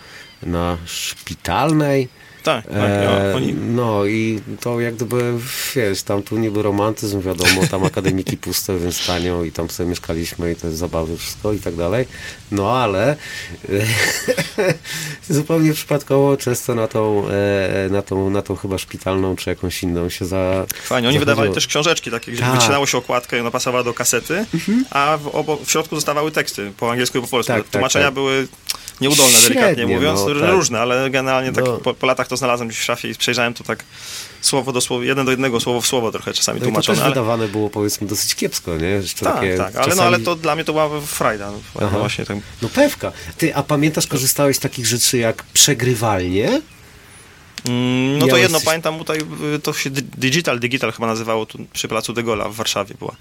na Szpitalnej. Tak, tak. E, oni, No i to jak gdyby, wiesz, tam tu niby romantyzm, wiadomo, tam akademiki puste, więc tanio i tam sobie mieszkaliśmy i te zabawy, wszystko i tak dalej. No ale zupełnie przypadkowo często na tą, e, na tą, na tą chyba szpitalną czy jakąś inną się za... fajnie. Oni wydawali też książeczki takie, gdzie Tak. Mhm. wycinało się okładkę i ona pasowała do kasety, a w, w środku zostawały teksty po angielsku i po polsku. Tak, tak, Tłumaczenia tak. były nieudolne, delikatnie Średnie, mówiąc, no, tak. różne, ale generalnie tak No. po, po latach to znalazłem gdzieś w szafie i przejrzałem to tak słowo do słowa, jeden do jednego, słowo w słowo trochę czasami No to tłumaczone, też ale... wydawane było powiedzmy dosyć kiepsko, nie? Jeszcze Tak, takie tak, ale, no, ale to dla mnie to była frajda. No, właśnie tak. No pewka. Ty, a pamiętasz, korzystałeś z takich rzeczy jak przegrywalnie? Mm, No to jedno, pamiętam tutaj, y, to się di- Digital, Digital chyba nazywało tu przy placu De Gola w Warszawie była.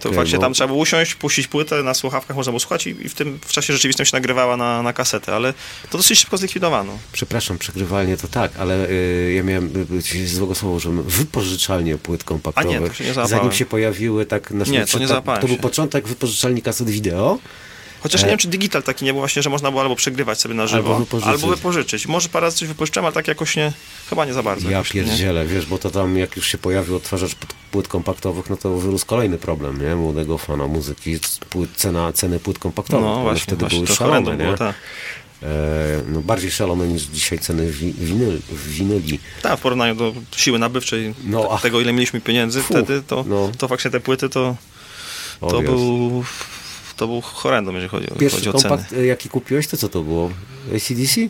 To właśnie bo- tam trzeba było usiąść, puścić płytę, na słuchawkach można było słuchać i, i w tym w czasie rzeczywistym się nagrywała na, na kasetę, ale to dosyć szybko zlikwidowano. Przepraszam, przegrywalnie to tak, ale y, ja miałem y, złego słowa, że wypożyczalnie płyt kompaktowych. A nie, to się nie załapałem. Zanim się pojawiły tak na Nie, to nie To był początek wypożyczalni kaset wideo. Chociaż E. nie wiem, czy Digital taki nie był właśnie, że można było albo przegrywać sobie na żywo, Albo wypożyczyć. albo wypożyczyć. Może parę razy coś wypożyczyłem, ale tak jakoś nie, chyba nie za bardzo. Ja pierdzielę, wiesz, bo to tam jak już się pojawił odtwarzacz płyt- kompaktowych, no to wyrósł kolejny problem, nie? Młodego fana muzyki, płyt, cena, ceny płyt kompaktowych. No właśnie, wtedy właśnie były szalone, nie? było, tak. E, no, bardziej szalone niż dzisiaj ceny wi, winyl, winyli. Tak, w porównaniu do siły nabywczej, No, ach. tego ile mieliśmy pieniędzy Fu, wtedy, to, no. to faktycznie te płyty to, to był to był horrendum, jeżeli chodzi, o- chodzi Pierwszy o ceny. kompakt, e, jaki kupiłeś, to co to było? ACDC?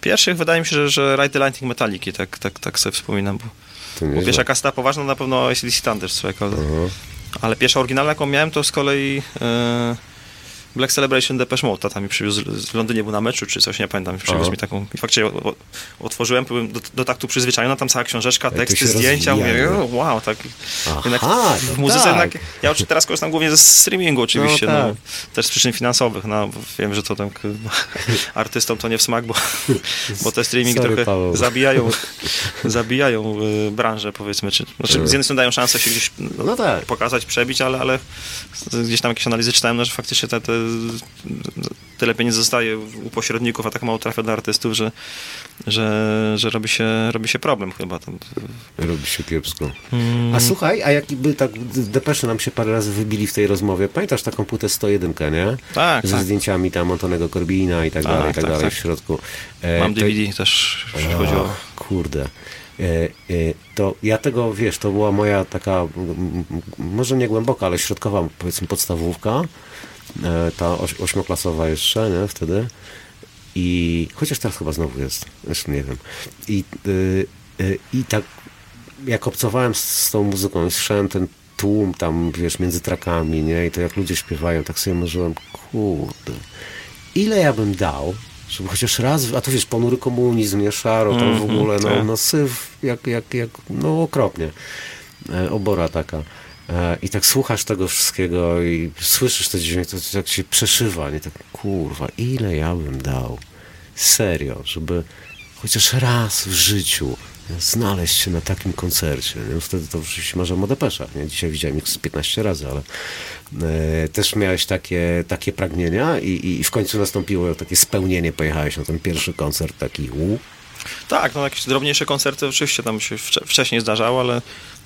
Pierwszych wydaje mi się, że, że Ride the Lightning Metaliki, tak, tak, tak sobie wspominam, bo, bo nieźle. pierwsza kaseta poważna na pewno ACDC Thunder, słuchaj, Aha. ale pierwsza oryginalna, jaką miałem, to z kolei e, Black Celebration Depeche Mode, tata mi przywiózł, w Londynie był na meczu, czy coś, nie pamiętam, przywiózł Aha. mi taką, o, o, otworzyłem, byłem do, do taktu przyzwyczajony, tam cała książeczka, teksty, zdjęcia, mówię, wow, tak, Aha, jednak no w muzyce tak. jednak, ja teraz korzystam głównie ze streamingu oczywiście, No no, tak. też z przyczyn finansowych, no, wiem, że to tak no, artystom to nie w smak, bo, bo te streamingi Sorry, trochę Paweł. zabijają, zabijają y, branżę, powiedzmy, czy, znaczy z jednej strony dają szansę się gdzieś no, No tak. pokazać, przebić, ale, ale gdzieś tam jakieś analizy czytałem, no, że faktycznie te, te, tyle pieniędzy zostaje u pośredników, a tak mało trafia do artystów, że, że, że robi, się, robi się problem chyba. Tam, Robi się kiepsko. Mm. A słuchaj, a jakby tak depesze nam się parę razy wybili w tej rozmowie, pamiętasz taką płytę 101, nie? tak, Ze tak. zdjęciami tam Antonego Corbina i tak, Tak, dalej, i tak, tak, dalej tak. w środku. E, Mam to- DVD też, jeśli chodzi o... Kurde. E, e, To ja tego, wiesz, to była moja taka, m, m, może nie głęboka, ale środkowa, powiedzmy, podstawówka. E, Ta oś, ośmioklasowa jeszcze, nie, wtedy. I chociaż teraz chyba znowu jest, jeszcze nie wiem. I, y, y, i tak jak obcowałem z, z tą muzyką, i słyszałem ten tłum tam, wiesz, między trakami, nie, i to jak ludzie śpiewają, tak sobie marzyłem, kurde, ile ja bym dał, żeby chociaż raz, a to wiesz, ponury komunizm, nie szaro, to w Mhm, ogóle, no, tak. no syf, jak, jak, jak, no okropnie, e, obora taka. E, I tak słuchasz tego wszystkiego i słyszysz te dźwięki, to tak się przeszywa, nie, tak, kurwa, ile ja bym dał, serio, żeby chociaż raz w życiu znaleźć się na takim koncercie. Nie? Wtedy to oczywiście marzyłem o depeszach. Nie? Dzisiaj widziałem ich z 15 razy, ale e, też miałeś takie, takie pragnienia i, i w końcu nastąpiło takie spełnienie. Pojechałeś na ten pierwszy koncert taki u. Tak, no jakieś drobniejsze koncerty oczywiście tam się wcze- wcześniej zdarzało, ale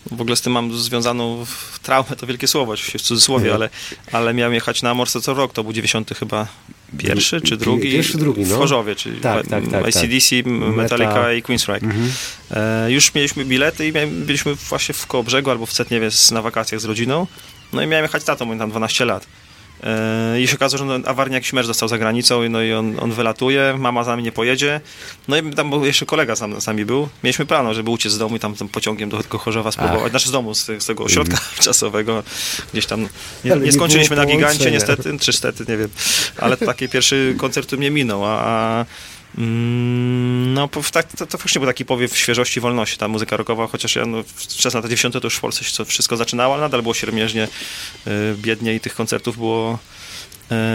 w ogóle z tym mam związaną traumę, to wielkie słowo, oczywiście w cudzysłowie, ale, ale miałem jechać na Morse co rok, to był 90 chyba pierwszy czy drugi? Pierwszy, drugi, no. W Chorzowie, czyli Tak, tak, tak, tak. ACDC, Metallica Meta. i Queensryche. Mhm. E, już mieliśmy bilety i miałem, byliśmy właśnie w Kołobrzegu albo w Cetniewie na wakacjach z rodziną, no i miałem jechać tatą, bo tam 12 lat. E, I się okazało, że no, awarnie jakiś mecz został za granicą, no i on, on wylatuje, mama z nami nie pojedzie. No i tam był jeszcze kolega z, nam- z nami był. Mieliśmy plan, żeby uciec z domu i tam tym pociągiem do, Chorzowa spróbować. Znaczy z domu, z, z tego ośrodka czasowego. Gdzieś tam nie, nie skończyliśmy na gigancie niestety, czy stety, nie wiem. Ale taki pierwszy koncert mnie minął, a... a Mm, No, po- tak, to, to faktycznie był taki powiew świeżości, wolności, ta muzyka rockowa, chociaż ja no, wczesne lata 90 to już w Polsce się wszystko zaczynało, ale nadal było siermierznie, y, biednie i tych koncertów było,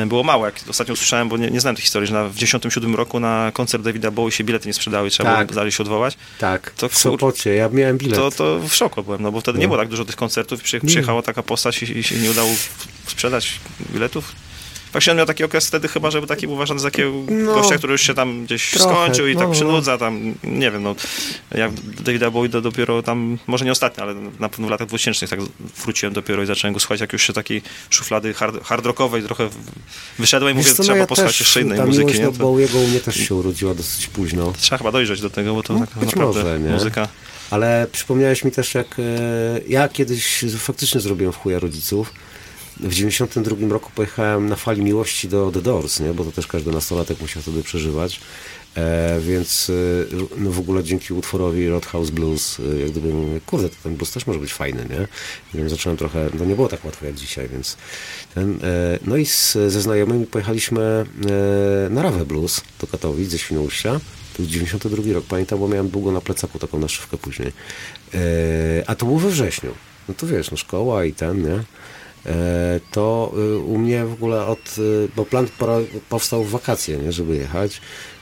y, było mało. Jak ostatnio usłyszałem, bo nie, nie znam tej historii, że na, w 97 roku na koncert Davida Bowie się bilety nie sprzedały i trzeba Tak. było dalej się odwołać, Tak, To w Sopocie. Ja miałem bilet. to, to w szoku byłem, no bo wtedy nie No. było tak dużo tych koncertów, Nie. przyjechała taka postać i, i się nie udało sprzedać biletów. Faktycznie on miał taki okres wtedy chyba, żeby taki był uważany za takiego No. gościa, który już się tam gdzieś Trochę, skończył i no, tak no. przynudza tam, nie wiem, no jak Davida to dopiero tam, może nie ostatnio, ale na pewno w latach 2000 tak wróciłem dopiero i zacząłem go słuchać, jak już się takiej szuflady hard, hard rockowej trochę wyszedłem i mówię, Wiesz co, no trzeba ja posłuchać jeszcze innej muzyki, miłość nie? do To, Bowiego u mnie też się urodziła dosyć późno. trzeba chyba dojrzeć do tego, bo to No, tak naprawdę może, nie? muzyka... Ale przypomniałeś mi też, jak e, ja kiedyś faktycznie zrobiłem w chuja rodziców. W 92 roku pojechałem na fali miłości do The Doors, nie? bo to też każdy nastolatek musiał wtedy przeżywać. E, więc e, no w ogóle dzięki utworowi Roadhouse Blues, e, jak gdyby mówię, kurde, to ten blues też może być fajny, nie? Więc zacząłem trochę, no nie było tak łatwo jak dzisiaj, więc ten, e, no i z, ze znajomymi pojechaliśmy e, na Rawę Blues do Katowic ze Świnoujścia. To był 92 rok, pamiętam, bo miałem długo na plecaku taką naszywkę później. E, a to było we wrześniu. No to wiesz, no szkoła i ten, nie? E, to y, u mnie w ogóle od, y, bo plan powstał w wakacje, nie, żeby jechać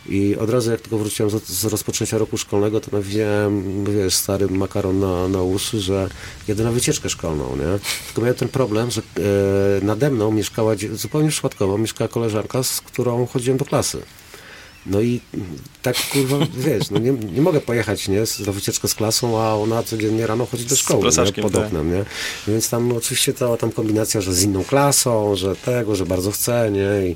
i od razu jak tylko wróciłem z, z rozpoczęcia roku szkolnego, to nawijałem, wiesz, stary makaron na, na uszy, że jedę na wycieczkę szkolną, nie? Tylko miałem ten problem, że e, nade mną mieszkała, zupełnie przypadkowo, mieszkała koleżanka, z którą chodziłem do klasy. No i tak kurwa, wiesz, no nie, nie mogę pojechać, nie, na wycieczkę z klasą, a ona codziennie rano chodzi do szkoły, nie, pod tak. oknem, nie? Więc tam no, oczywiście cała tam kombinacja, że z inną klasą, że tego, że bardzo chcę, nie? I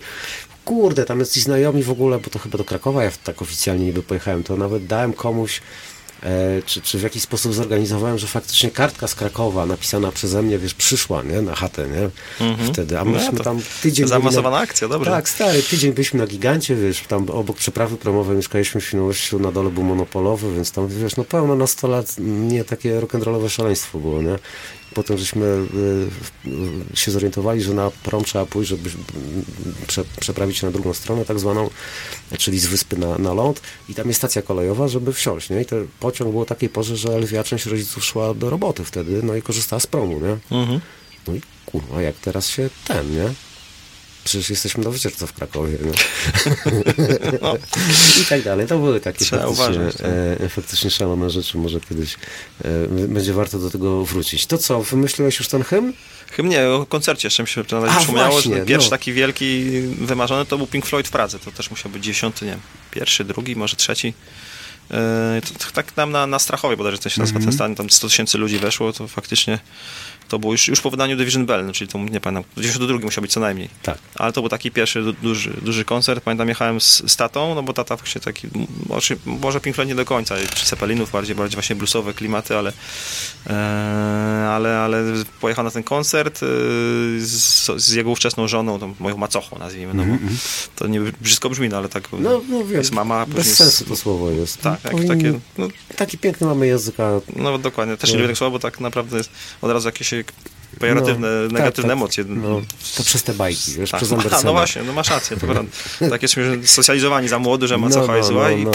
kurde, tam jest ci znajomi w ogóle, bo to chyba do Krakowa ja tak oficjalnie niby pojechałem, to nawet dałem komuś czy, czy w jakiś sposób zorganizowałem, że faktycznie kartka z Krakowa napisana przeze mnie, wiesz, przyszła, nie, na chatę, nie, wtedy, a myśmy Mhm. No tam tydzień... zaawansowana akcja, dobrze. Tak, stary, tydzień byliśmy na gigancie, wiesz, tam obok przeprawy promowej mieszkaliśmy w Świnoujściu, na dole był monopolowy, więc tam, wiesz, no pełno na 100 lat, nie takie rock'n'rollowe szaleństwo było, nie. Potem żeśmy y, się zorientowali, że na prom trzeba pójść, żeby prze, przeprawić się na drugą stronę, tak zwaną, czyli z wyspy na, na ląd i tam jest stacja kolejowa, żeby wsiąść, nie? I ten pociąg był o takiej porze, że lwia część rodziców szła do roboty wtedy, no i korzystała z promu, nie? Mhm. No i kurwa, jak teraz się ten, nie? Przecież jesteśmy na wycieczce w Krakowie, nie? I tak dalej. To były takie Trzeba faktycznie, uważać, tak. e, faktycznie szalone rzeczy. Może kiedyś e, będzie warto do tego wrócić. To co, wymyśliłeś już ten hymn? Hymn nie, o koncercie jeszcze mi się przypomniało, że pierwszy no. taki wielki, wymarzony to był Pink Floyd w Pradze. To też musiał być dziesiąty, nie wiem, pierwszy, drugi, może trzeci. E, to, to, tak nam na, na Strachowie bodajże to się nazywa Mhm. ten stan, tam 100 tysięcy ludzi weszło, to faktycznie to było już, już po wydaniu Division Bell, no, czyli to nie pamiętam, 92 musiał być co najmniej. Tak. Ale to był taki pierwszy du- duży, duży koncert. Pamiętam, jechałem z, z tatą, no bo tata właśnie taki, może, może Pink Floyd nie do końca, czy Ceppelinów, bardziej, bardziej właśnie bluesowe klimaty, ale, e, ale, ale pojechał na ten koncert e, z, z jego ówczesną żoną, tą moją macochą nazwijmy, no bo to nie brzydko brzmi, no ale tak No, no wiem, jest mama, bez sensu to słowo jest. Tak, Powinni- takie, no, Taki piękny mamy język, a no dokładnie, też nie No. lubię tego słowa, bo tak naprawdę jest od razu jakieś pejoratywne, no, tak, negatywne tak, emocje. No, to przez te bajki, wiesz, Tak, przez a, Andersena. no właśnie, no masz rację, to prawda. Tak jesteśmy socjalizowani za młody, że macocha jest zła i, no.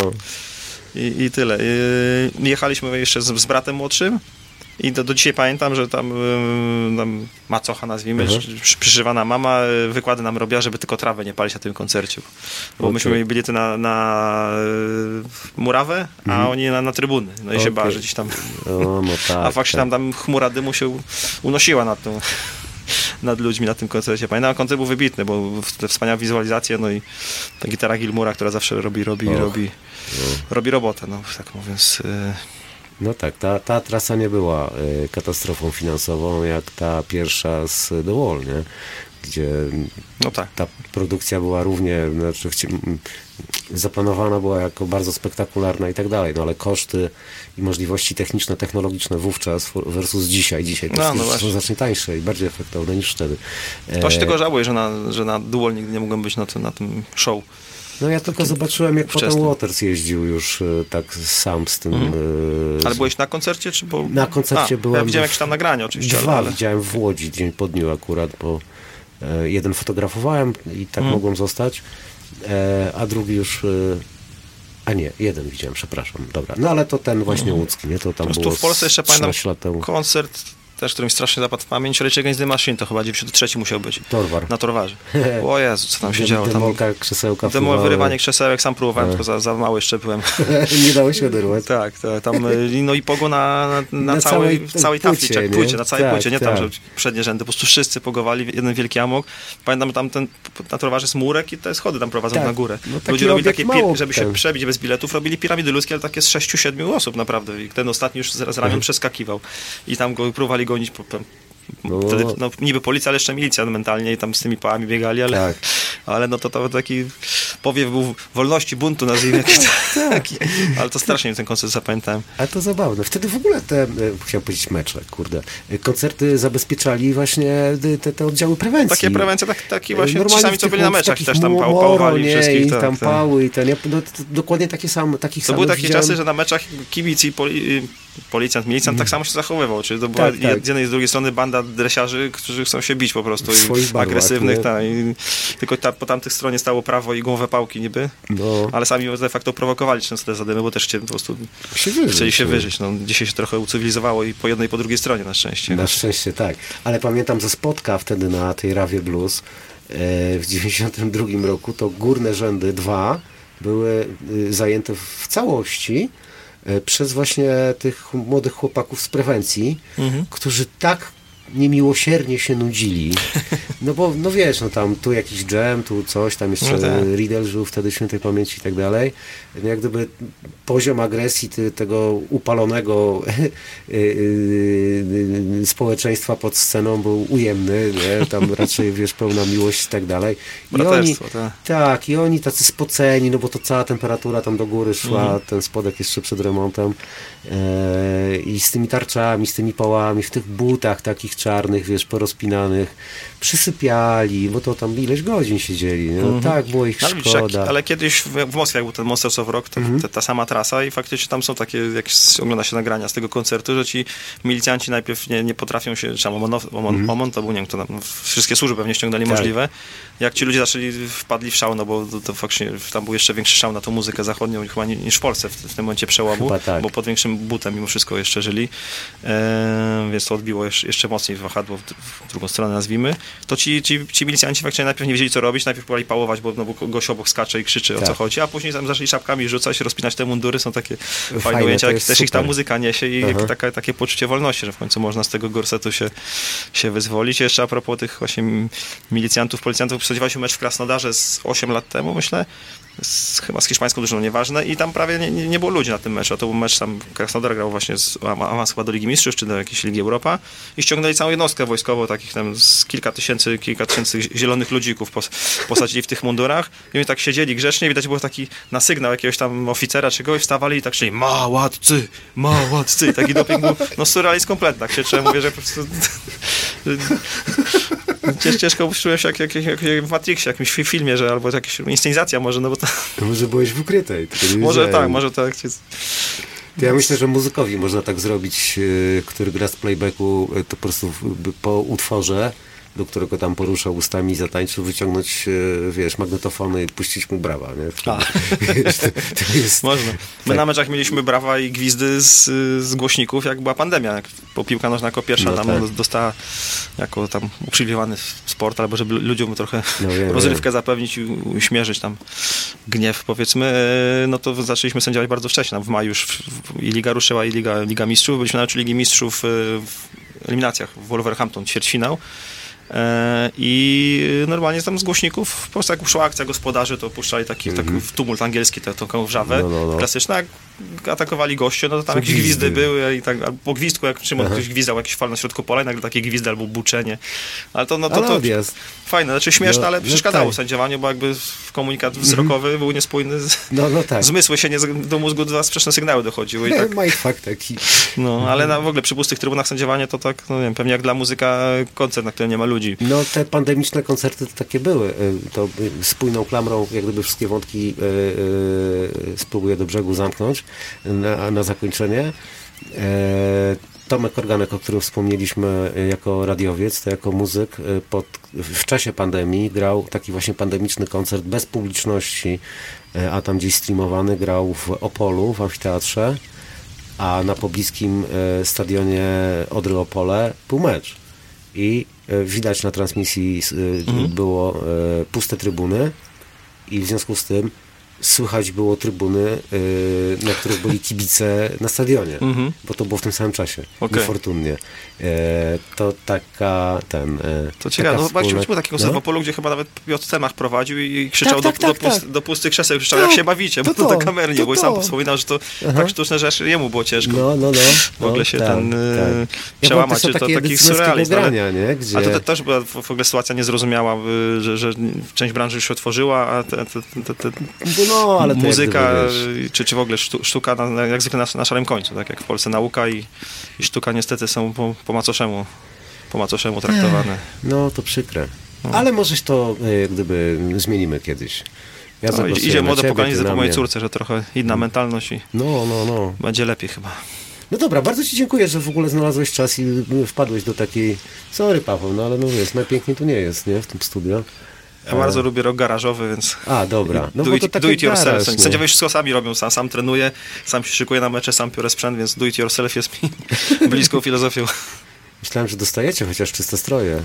i, i tyle. I, jechaliśmy jeszcze z, z bratem młodszym i do, do dzisiaj pamiętam, że tam, tam macocha nazwijmy, Mhm. przy- przyszywana mama y, wykłady nam robiła, żeby tylko trawę nie palić na tym koncercie. Bo Okej. myśmy mieli bilety na, na y, murawę, a oni na, na trybuny. No i się Mhm. Bała, że gdzieś tam O, no tak. a faktycznie tak. tam, tam chmura dymu się unosiła nad, tą, nad ludźmi na tym koncercie. Pamiętam, koncert był wybitny, bo te wspaniałe wizualizacje, no i ta gitara Gilmura, która zawsze robi, robi, Och, robi, robi robotę, no tak mówiąc. y, No tak, ta, ta trasa nie była y, katastrofą finansową jak ta pierwsza z The Wall, nie? Gdzie No tak. ta produkcja była równie, znaczy zaplanowana była jako bardzo spektakularna i tak dalej, no ale koszty i możliwości techniczne, technologiczne wówczas versus dzisiaj, dzisiaj to No, jest- no są właśnie. znacznie tańsze i bardziej efektowne niż wtedy. To się E, tylko żałuję, że na, że na nigdy nie mogłem być na tym, na tym show. No ja tylko zobaczyłem, jak potem wczesnym. Waters jeździł już e, tak sam z tym... e, Ale byłeś na koncercie, czy bo... Na koncercie A, byłem Ja widziałem jakieś tam nagrania oczywiście, Dwa ale... widziałem w Łodzi dzień po dniu akurat, bo e, jeden fotografowałem i tak Mhm. mogłem zostać, a drugi już... A nie, jeden widziałem, przepraszam. Dobra, no ale to ten właśnie łódzki, nie? To tam Po było w Polsce jeszcze pamiętam 13 lat temu. koncert, też który mi strasznie zapadł w pamięć, Rage Against the Machine, to chyba 93 musiał być. Torwar. Na Torwarze. O Jezu, co tam się działo. Tam Demolka, krzesełka Demol, wyrywanie krzesełek, sam próbowałem, tylko za, za mały jeszcze byłem. nie dało się oderwać. tak, tak, tam, y, no i pogo na, na, na, Na całej, całej tafli, płycie, na całej Tak, płycie, nie tam, tak. że przednie rzędy, po prostu wszyscy pogowali, jeden wielki amok. Pamiętam tam ten, na Torwarze jest murek i te schody tam prowadzą Tak. na górę. No Ludzie robili takie, mało żeby się przebić bez biletów, robili piramidy ludzkie, ale takie z 6-7 osób naprawdę i ten ostatni już z, z ramion Mhm. przeskakiwał i tam go próbowali gonić po, No. Wtedy, no, niby policja, ale jeszcze milicja mentalnie i tam z tymi pałami biegali, ale, Tak. ale no to, to taki powiew był wolności, buntu nazwijmy. Jakiś taki, ale to strasznie ten koncert zapamiętałem. Ale to zabawne. Wtedy w ogóle te, e, chciałem powiedzieć mecze, kurde, e, koncerty zabezpieczali właśnie e, te, te oddziały prewencji. Takie prewencje, tak, taki właśnie normalnie sami, w co byli na meczach też tam pał, pałowali nie, wszystkich. I tak, tam tak. pały i ten, no, to, dokładnie takie same, takich To samych były takie widziałem. czasy, że na meczach kibic i poli, policjant, milicjant tak samo się zachowywał. Czyli to była Tak, tak. z jednej i z drugiej strony banda dresiarzy, którzy chcą się bić po prostu. Swoich I barwach, agresywnych, nie? tak. I tylko ta, po tamtych stronie stało prawo i głowę pałki niby. No. Ale sami de facto prowokowali często te zadymy, bo też chcieli po prostu Się wyżyć, chcieli się no. wyżyć. No, dzisiaj się trochę ucywilizowało i po jednej i po drugiej stronie na szczęście. Na szczęście tak. Ale pamiętam ze spotka wtedy na tej Rawie Blues e, w 92 roku to górne rzędy dwa były y, zajęte w całości przez właśnie tych młodych chłopaków z prewencji, Mhm. którzy tak niemiłosiernie się nudzili. No bo, no wiesz, no tam tu jakiś jam, tu coś, tam jeszcze No tak. Riddle żył wtedy świętej pamięci i tak dalej. No Jak gdyby poziom agresji ty, tego upalonego y, y, y, społeczeństwa pod sceną był ujemny, nie? tam raczej wiesz, pełna miłość i tak dalej. I oni, tak. tak, i oni tacy spoceni, no bo to cała temperatura tam do góry szła, Mhm. ten spodek jeszcze przed remontem e, i z tymi tarczami, z tymi pałami, w tych butach takich czarnych, wiesz, porozpinanych, przysypiali, bo to tam ileś godzin siedzieli, no tak, było ich Ale, widzisz, jak, szkoda. ale kiedyś w, w Moskwie jak był ten Monsters of Rock, to, Mhm. ta, ta sama trasa i faktycznie tam są takie, jak ogląda się nagrania z tego koncertu, że ci milicjanci najpierw nie, nie potrafią się, czy tam Omon, Omon, Omon to był, nie wiem, kto tam, wszystkie służby pewnie ściągnęli. Tak. możliwe. Jak ci ludzie zaczęli, wpadli w szał, no bo to, to faktycznie tam był jeszcze większy szał na tą muzykę zachodnią chyba ni- niż w Polsce w, w tym momencie przełomu, Chyba tak. bo pod większym butem mimo wszystko jeszcze żyli, e, więc to odbiło jeszcze, jeszcze mocniej wahadło w, w drugą stronę nazwijmy, to ci, ci, ci milicjanci faktycznie najpierw nie wiedzieli co robić, najpierw próbowali pałować, bo, no, bo gość obok skacze i krzyczy o Tak. co chodzi, a później tam zaczęli szapkami rzucać, rozpinać te mundury, są takie fajne, Fajne, ujęcia, jak też ich ta muzyka niesie i Aha. jak, taka, takie poczucie wolności, że w końcu można z tego gorsetu się, się wyzwolić. Jeszcze a propos tych właśnie milicjantów, policjantów, spodziewaliśmy mecz w Krasnodarze z 8 lat temu, myślę, z, chyba z hiszpańską drużyną, nieważne. I tam prawie nie, nie, było ludzi na tym meczu, a to był mecz tam, Krasnodar grał właśnie z awans chyba do Ligi Mistrzów, czy do jakiejś Ligi Europa. I ściągnęli całą jednostkę wojskową, takich tam z kilka tysięcy, kilka tysięcy zielonych ludzików pos, posadzili w tych mundurach. I oni tak siedzieli grzecznie, widać było taki na sygnał jakiegoś tam oficera czy kogoś, wstawali i tak szli, małatcy, małatcy taki doping był, no surrealizm kompletny, tak się czułem, mówię, że po prostu Cięż, ciężko czułem się jak, jak, jak, jak w Matrixie, jakimś fi- filmie, że albo jakaś inscenizacja może, no bo to, Może byłeś w ukrytej. może tak, może tak. To ja myślę, że muzykowi można tak zrobić, e, który gra z playbacku, e, to po prostu po utworze, do którego tam poruszał ustami, zatańczył, wyciągnąć, e, wiesz, magnetofony i puścić mu brawa, nie? Wiesz, to, to jest... Można. My Tak. na meczach mieliśmy brawa i gwizdy z, z głośników, jak była pandemia. Jak po piłka nożna jako pierwsza No tam tak. do- dostała jako tam uprzywilejowany sport, albo żeby ludziom trochę No wiem, rozrywkę zapewnić i uśmierzyć tam gniew, powiedzmy, e, no to zaczęliśmy sędziować bardzo wcześnie. W maju już w, i Liga ruszyła, i Liga, Liga Mistrzów. Byliśmy na Ligi Mistrzów e, w eliminacjach w Wolverhampton, ćwierćfinał. E, I normalnie tam z głośników, po prostu jak szła akcja gospodarzy, to puszczali taki, taki tumult angielski, tę taką wrzawę Mhm. No, no, no. klasyczną. Atakowali goście, no to tam To jakieś gwizdy. gwizdy były i tak, po gwizdku, jak Szymon ktoś gwizdał jakiś fal na środku pola i nagle takie gwizdy albo buczenie. Ale to, no to, to odjazd. fajne, znaczy śmieszne, No, ale no przeszkadzało tak. sędziowaniu, bo jakby komunikat wzrokowy był niespójny. Z, No, no tak. Zmysły się nie, do mózgu dwa sprzeczne sygnały dochodziły i tak, Mindfuck taki. no, ale na, w ogóle przy pustych trybunach sędziowanie to tak, no nie wiem, pewnie jak dla muzyka koncert, na którym nie ma ludzi. No te pandemiczne koncerty to takie były. Y, To y, spójną klamrą, jak gdyby wszystkie wątki y, y, spróbuję do brzegu zamknąć na, na zakończenie. E, Tomek Organek, o którym wspomnieliśmy y, jako radiowiec, to jako muzyk y, pod, w czasie pandemii grał taki właśnie pandemiczny koncert bez publiczności, a tam gdzieś streamowany, grał w Opolu, w amfiteatrze, a na pobliskim stadionie Odry Opole był mecz i e, widać na transmisji e, było e, puste trybuny i w związku z tym słychać było trybuny, y, na których byli kibice na stadionie, bo to było w tym samym czasie, Mhm. Okej. niefortunnie. E, to taka, ten... E, To ciekawe, no właśnie wspólna- było takiego no. Serwopolu, gdzie chyba nawet Piotr Temach prowadził i krzyczał Tak, tak, do, tak, do, pust, tak. do pustych krzeseł, krzyczał Tak, jak się bawicie, bo to to, to, do kamery nie było i sam wspominał, że to tak sztuczne rzeczy jemu było ciężko. No, no, no. W ogóle no, się tak, ten, y, tak. przełamać, Ja czy to taki surrealizm, grania, nie? Gdzie... A to te, też była w w ogóle sytuacja niezrozumiała, y, że, że część branży już się otworzyła, a te, te, te, te, no, ale muzyka, gdyby, czy, czy w ogóle sztu, sztuka na, jak zwykle na, na szarym końcu, tak jak w Polsce nauka i, i sztuka niestety są po, po macoszemu, po macoszemu traktowane. No, to przykre. Ale możeś to e, jak gdyby zmienimy kiedyś. Ja No, idzie młode pokolenie, po mojej córce, że trochę inna mentalność i No, no, no. będzie lepiej chyba. No dobra, bardzo Ci dziękuję, że w ogóle znalazłeś czas i wpadłeś do takiej... Sorry, Paweł, no ale no wiesz, najpiękniej tu nie jest, nie? W tym studio. Ja bardzo lubię rok garażowy, więc A, dobra. No do, bo it, to tak do it yourself. garaż, nie? Sędziowie wszystko sami robią, sam, sam trenuję, sam się szykuję na mecze, sam biorę sprzęt, więc do it yourself jest mi bliską filozofią. Myślałem, że dostajecie chociaż czyste stroje.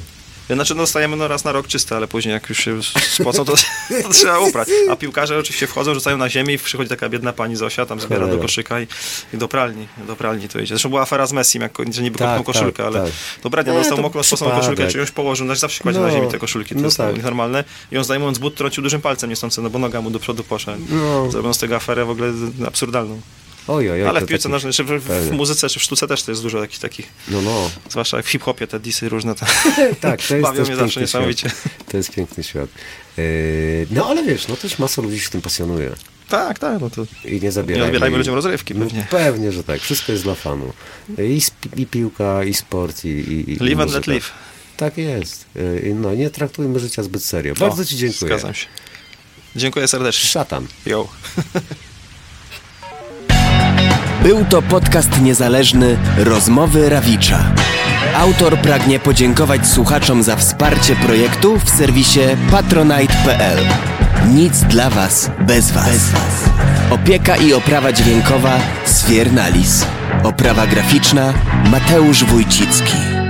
Znaczy no, dostajemy no, raz na rok czyste, ale później jak już się spocą, to, to trzeba uprać. A piłkarze oczywiście wchodzą, rzucają na ziemię i przychodzi taka biedna pani Zosia, tam zbiera Cholera. do koszyka i, i do pralni, do pralni to idzie. Zresztą była afera z Messim, jak że niby Tak, kopnął koszulkę, tak, ale tak. dobra, nie, Nie, dostał to mokrą sposobną przypadek. koszulkę, czy ją położył, no zawsze kładzie No, na ziemi te koszulki, to no jest tak. nienormalne. I on zdejmując but, trącił dużym palcem niestący, no bo noga mu do przodu poszedł. No. Zrobią z tego aferę w ogóle absurdalną. Oj, oj, oj. ale w piłce taki- nożnej, czy w, w muzyce, czy w sztuce też to jest dużo takich, takich No, no. zwłaszcza w hip-hopie te disy różne, to Tak, to jest bawią mnie zawsze niesamowicie. Świat. To jest piękny świat. Yy, no ale wiesz, no też masa ludzi się tym pasjonuje. Tak, tak, no to I nie zabierajmy. nie odbierajmy ludziom rozrywki No, pewnie. pewnie, że tak. Wszystko jest dla fanu. I, sp- i piłka, i sport, i, i, i Live and let live. Tak jest. Yy, No nie traktujmy życia zbyt serio. Bardzo O, Ci dziękuję. Zgadzam się. Dziękuję serdecznie. Szatan. Yo. Był to podcast niezależny Rozmowy Rawicza. Autor pragnie podziękować słuchaczom za wsparcie projektu w serwisie patronite.pl. Nic dla Was bez Was. Opieka i oprawa dźwiękowa Sfiernalis. Oprawa graficzna Mateusz Wójcicki.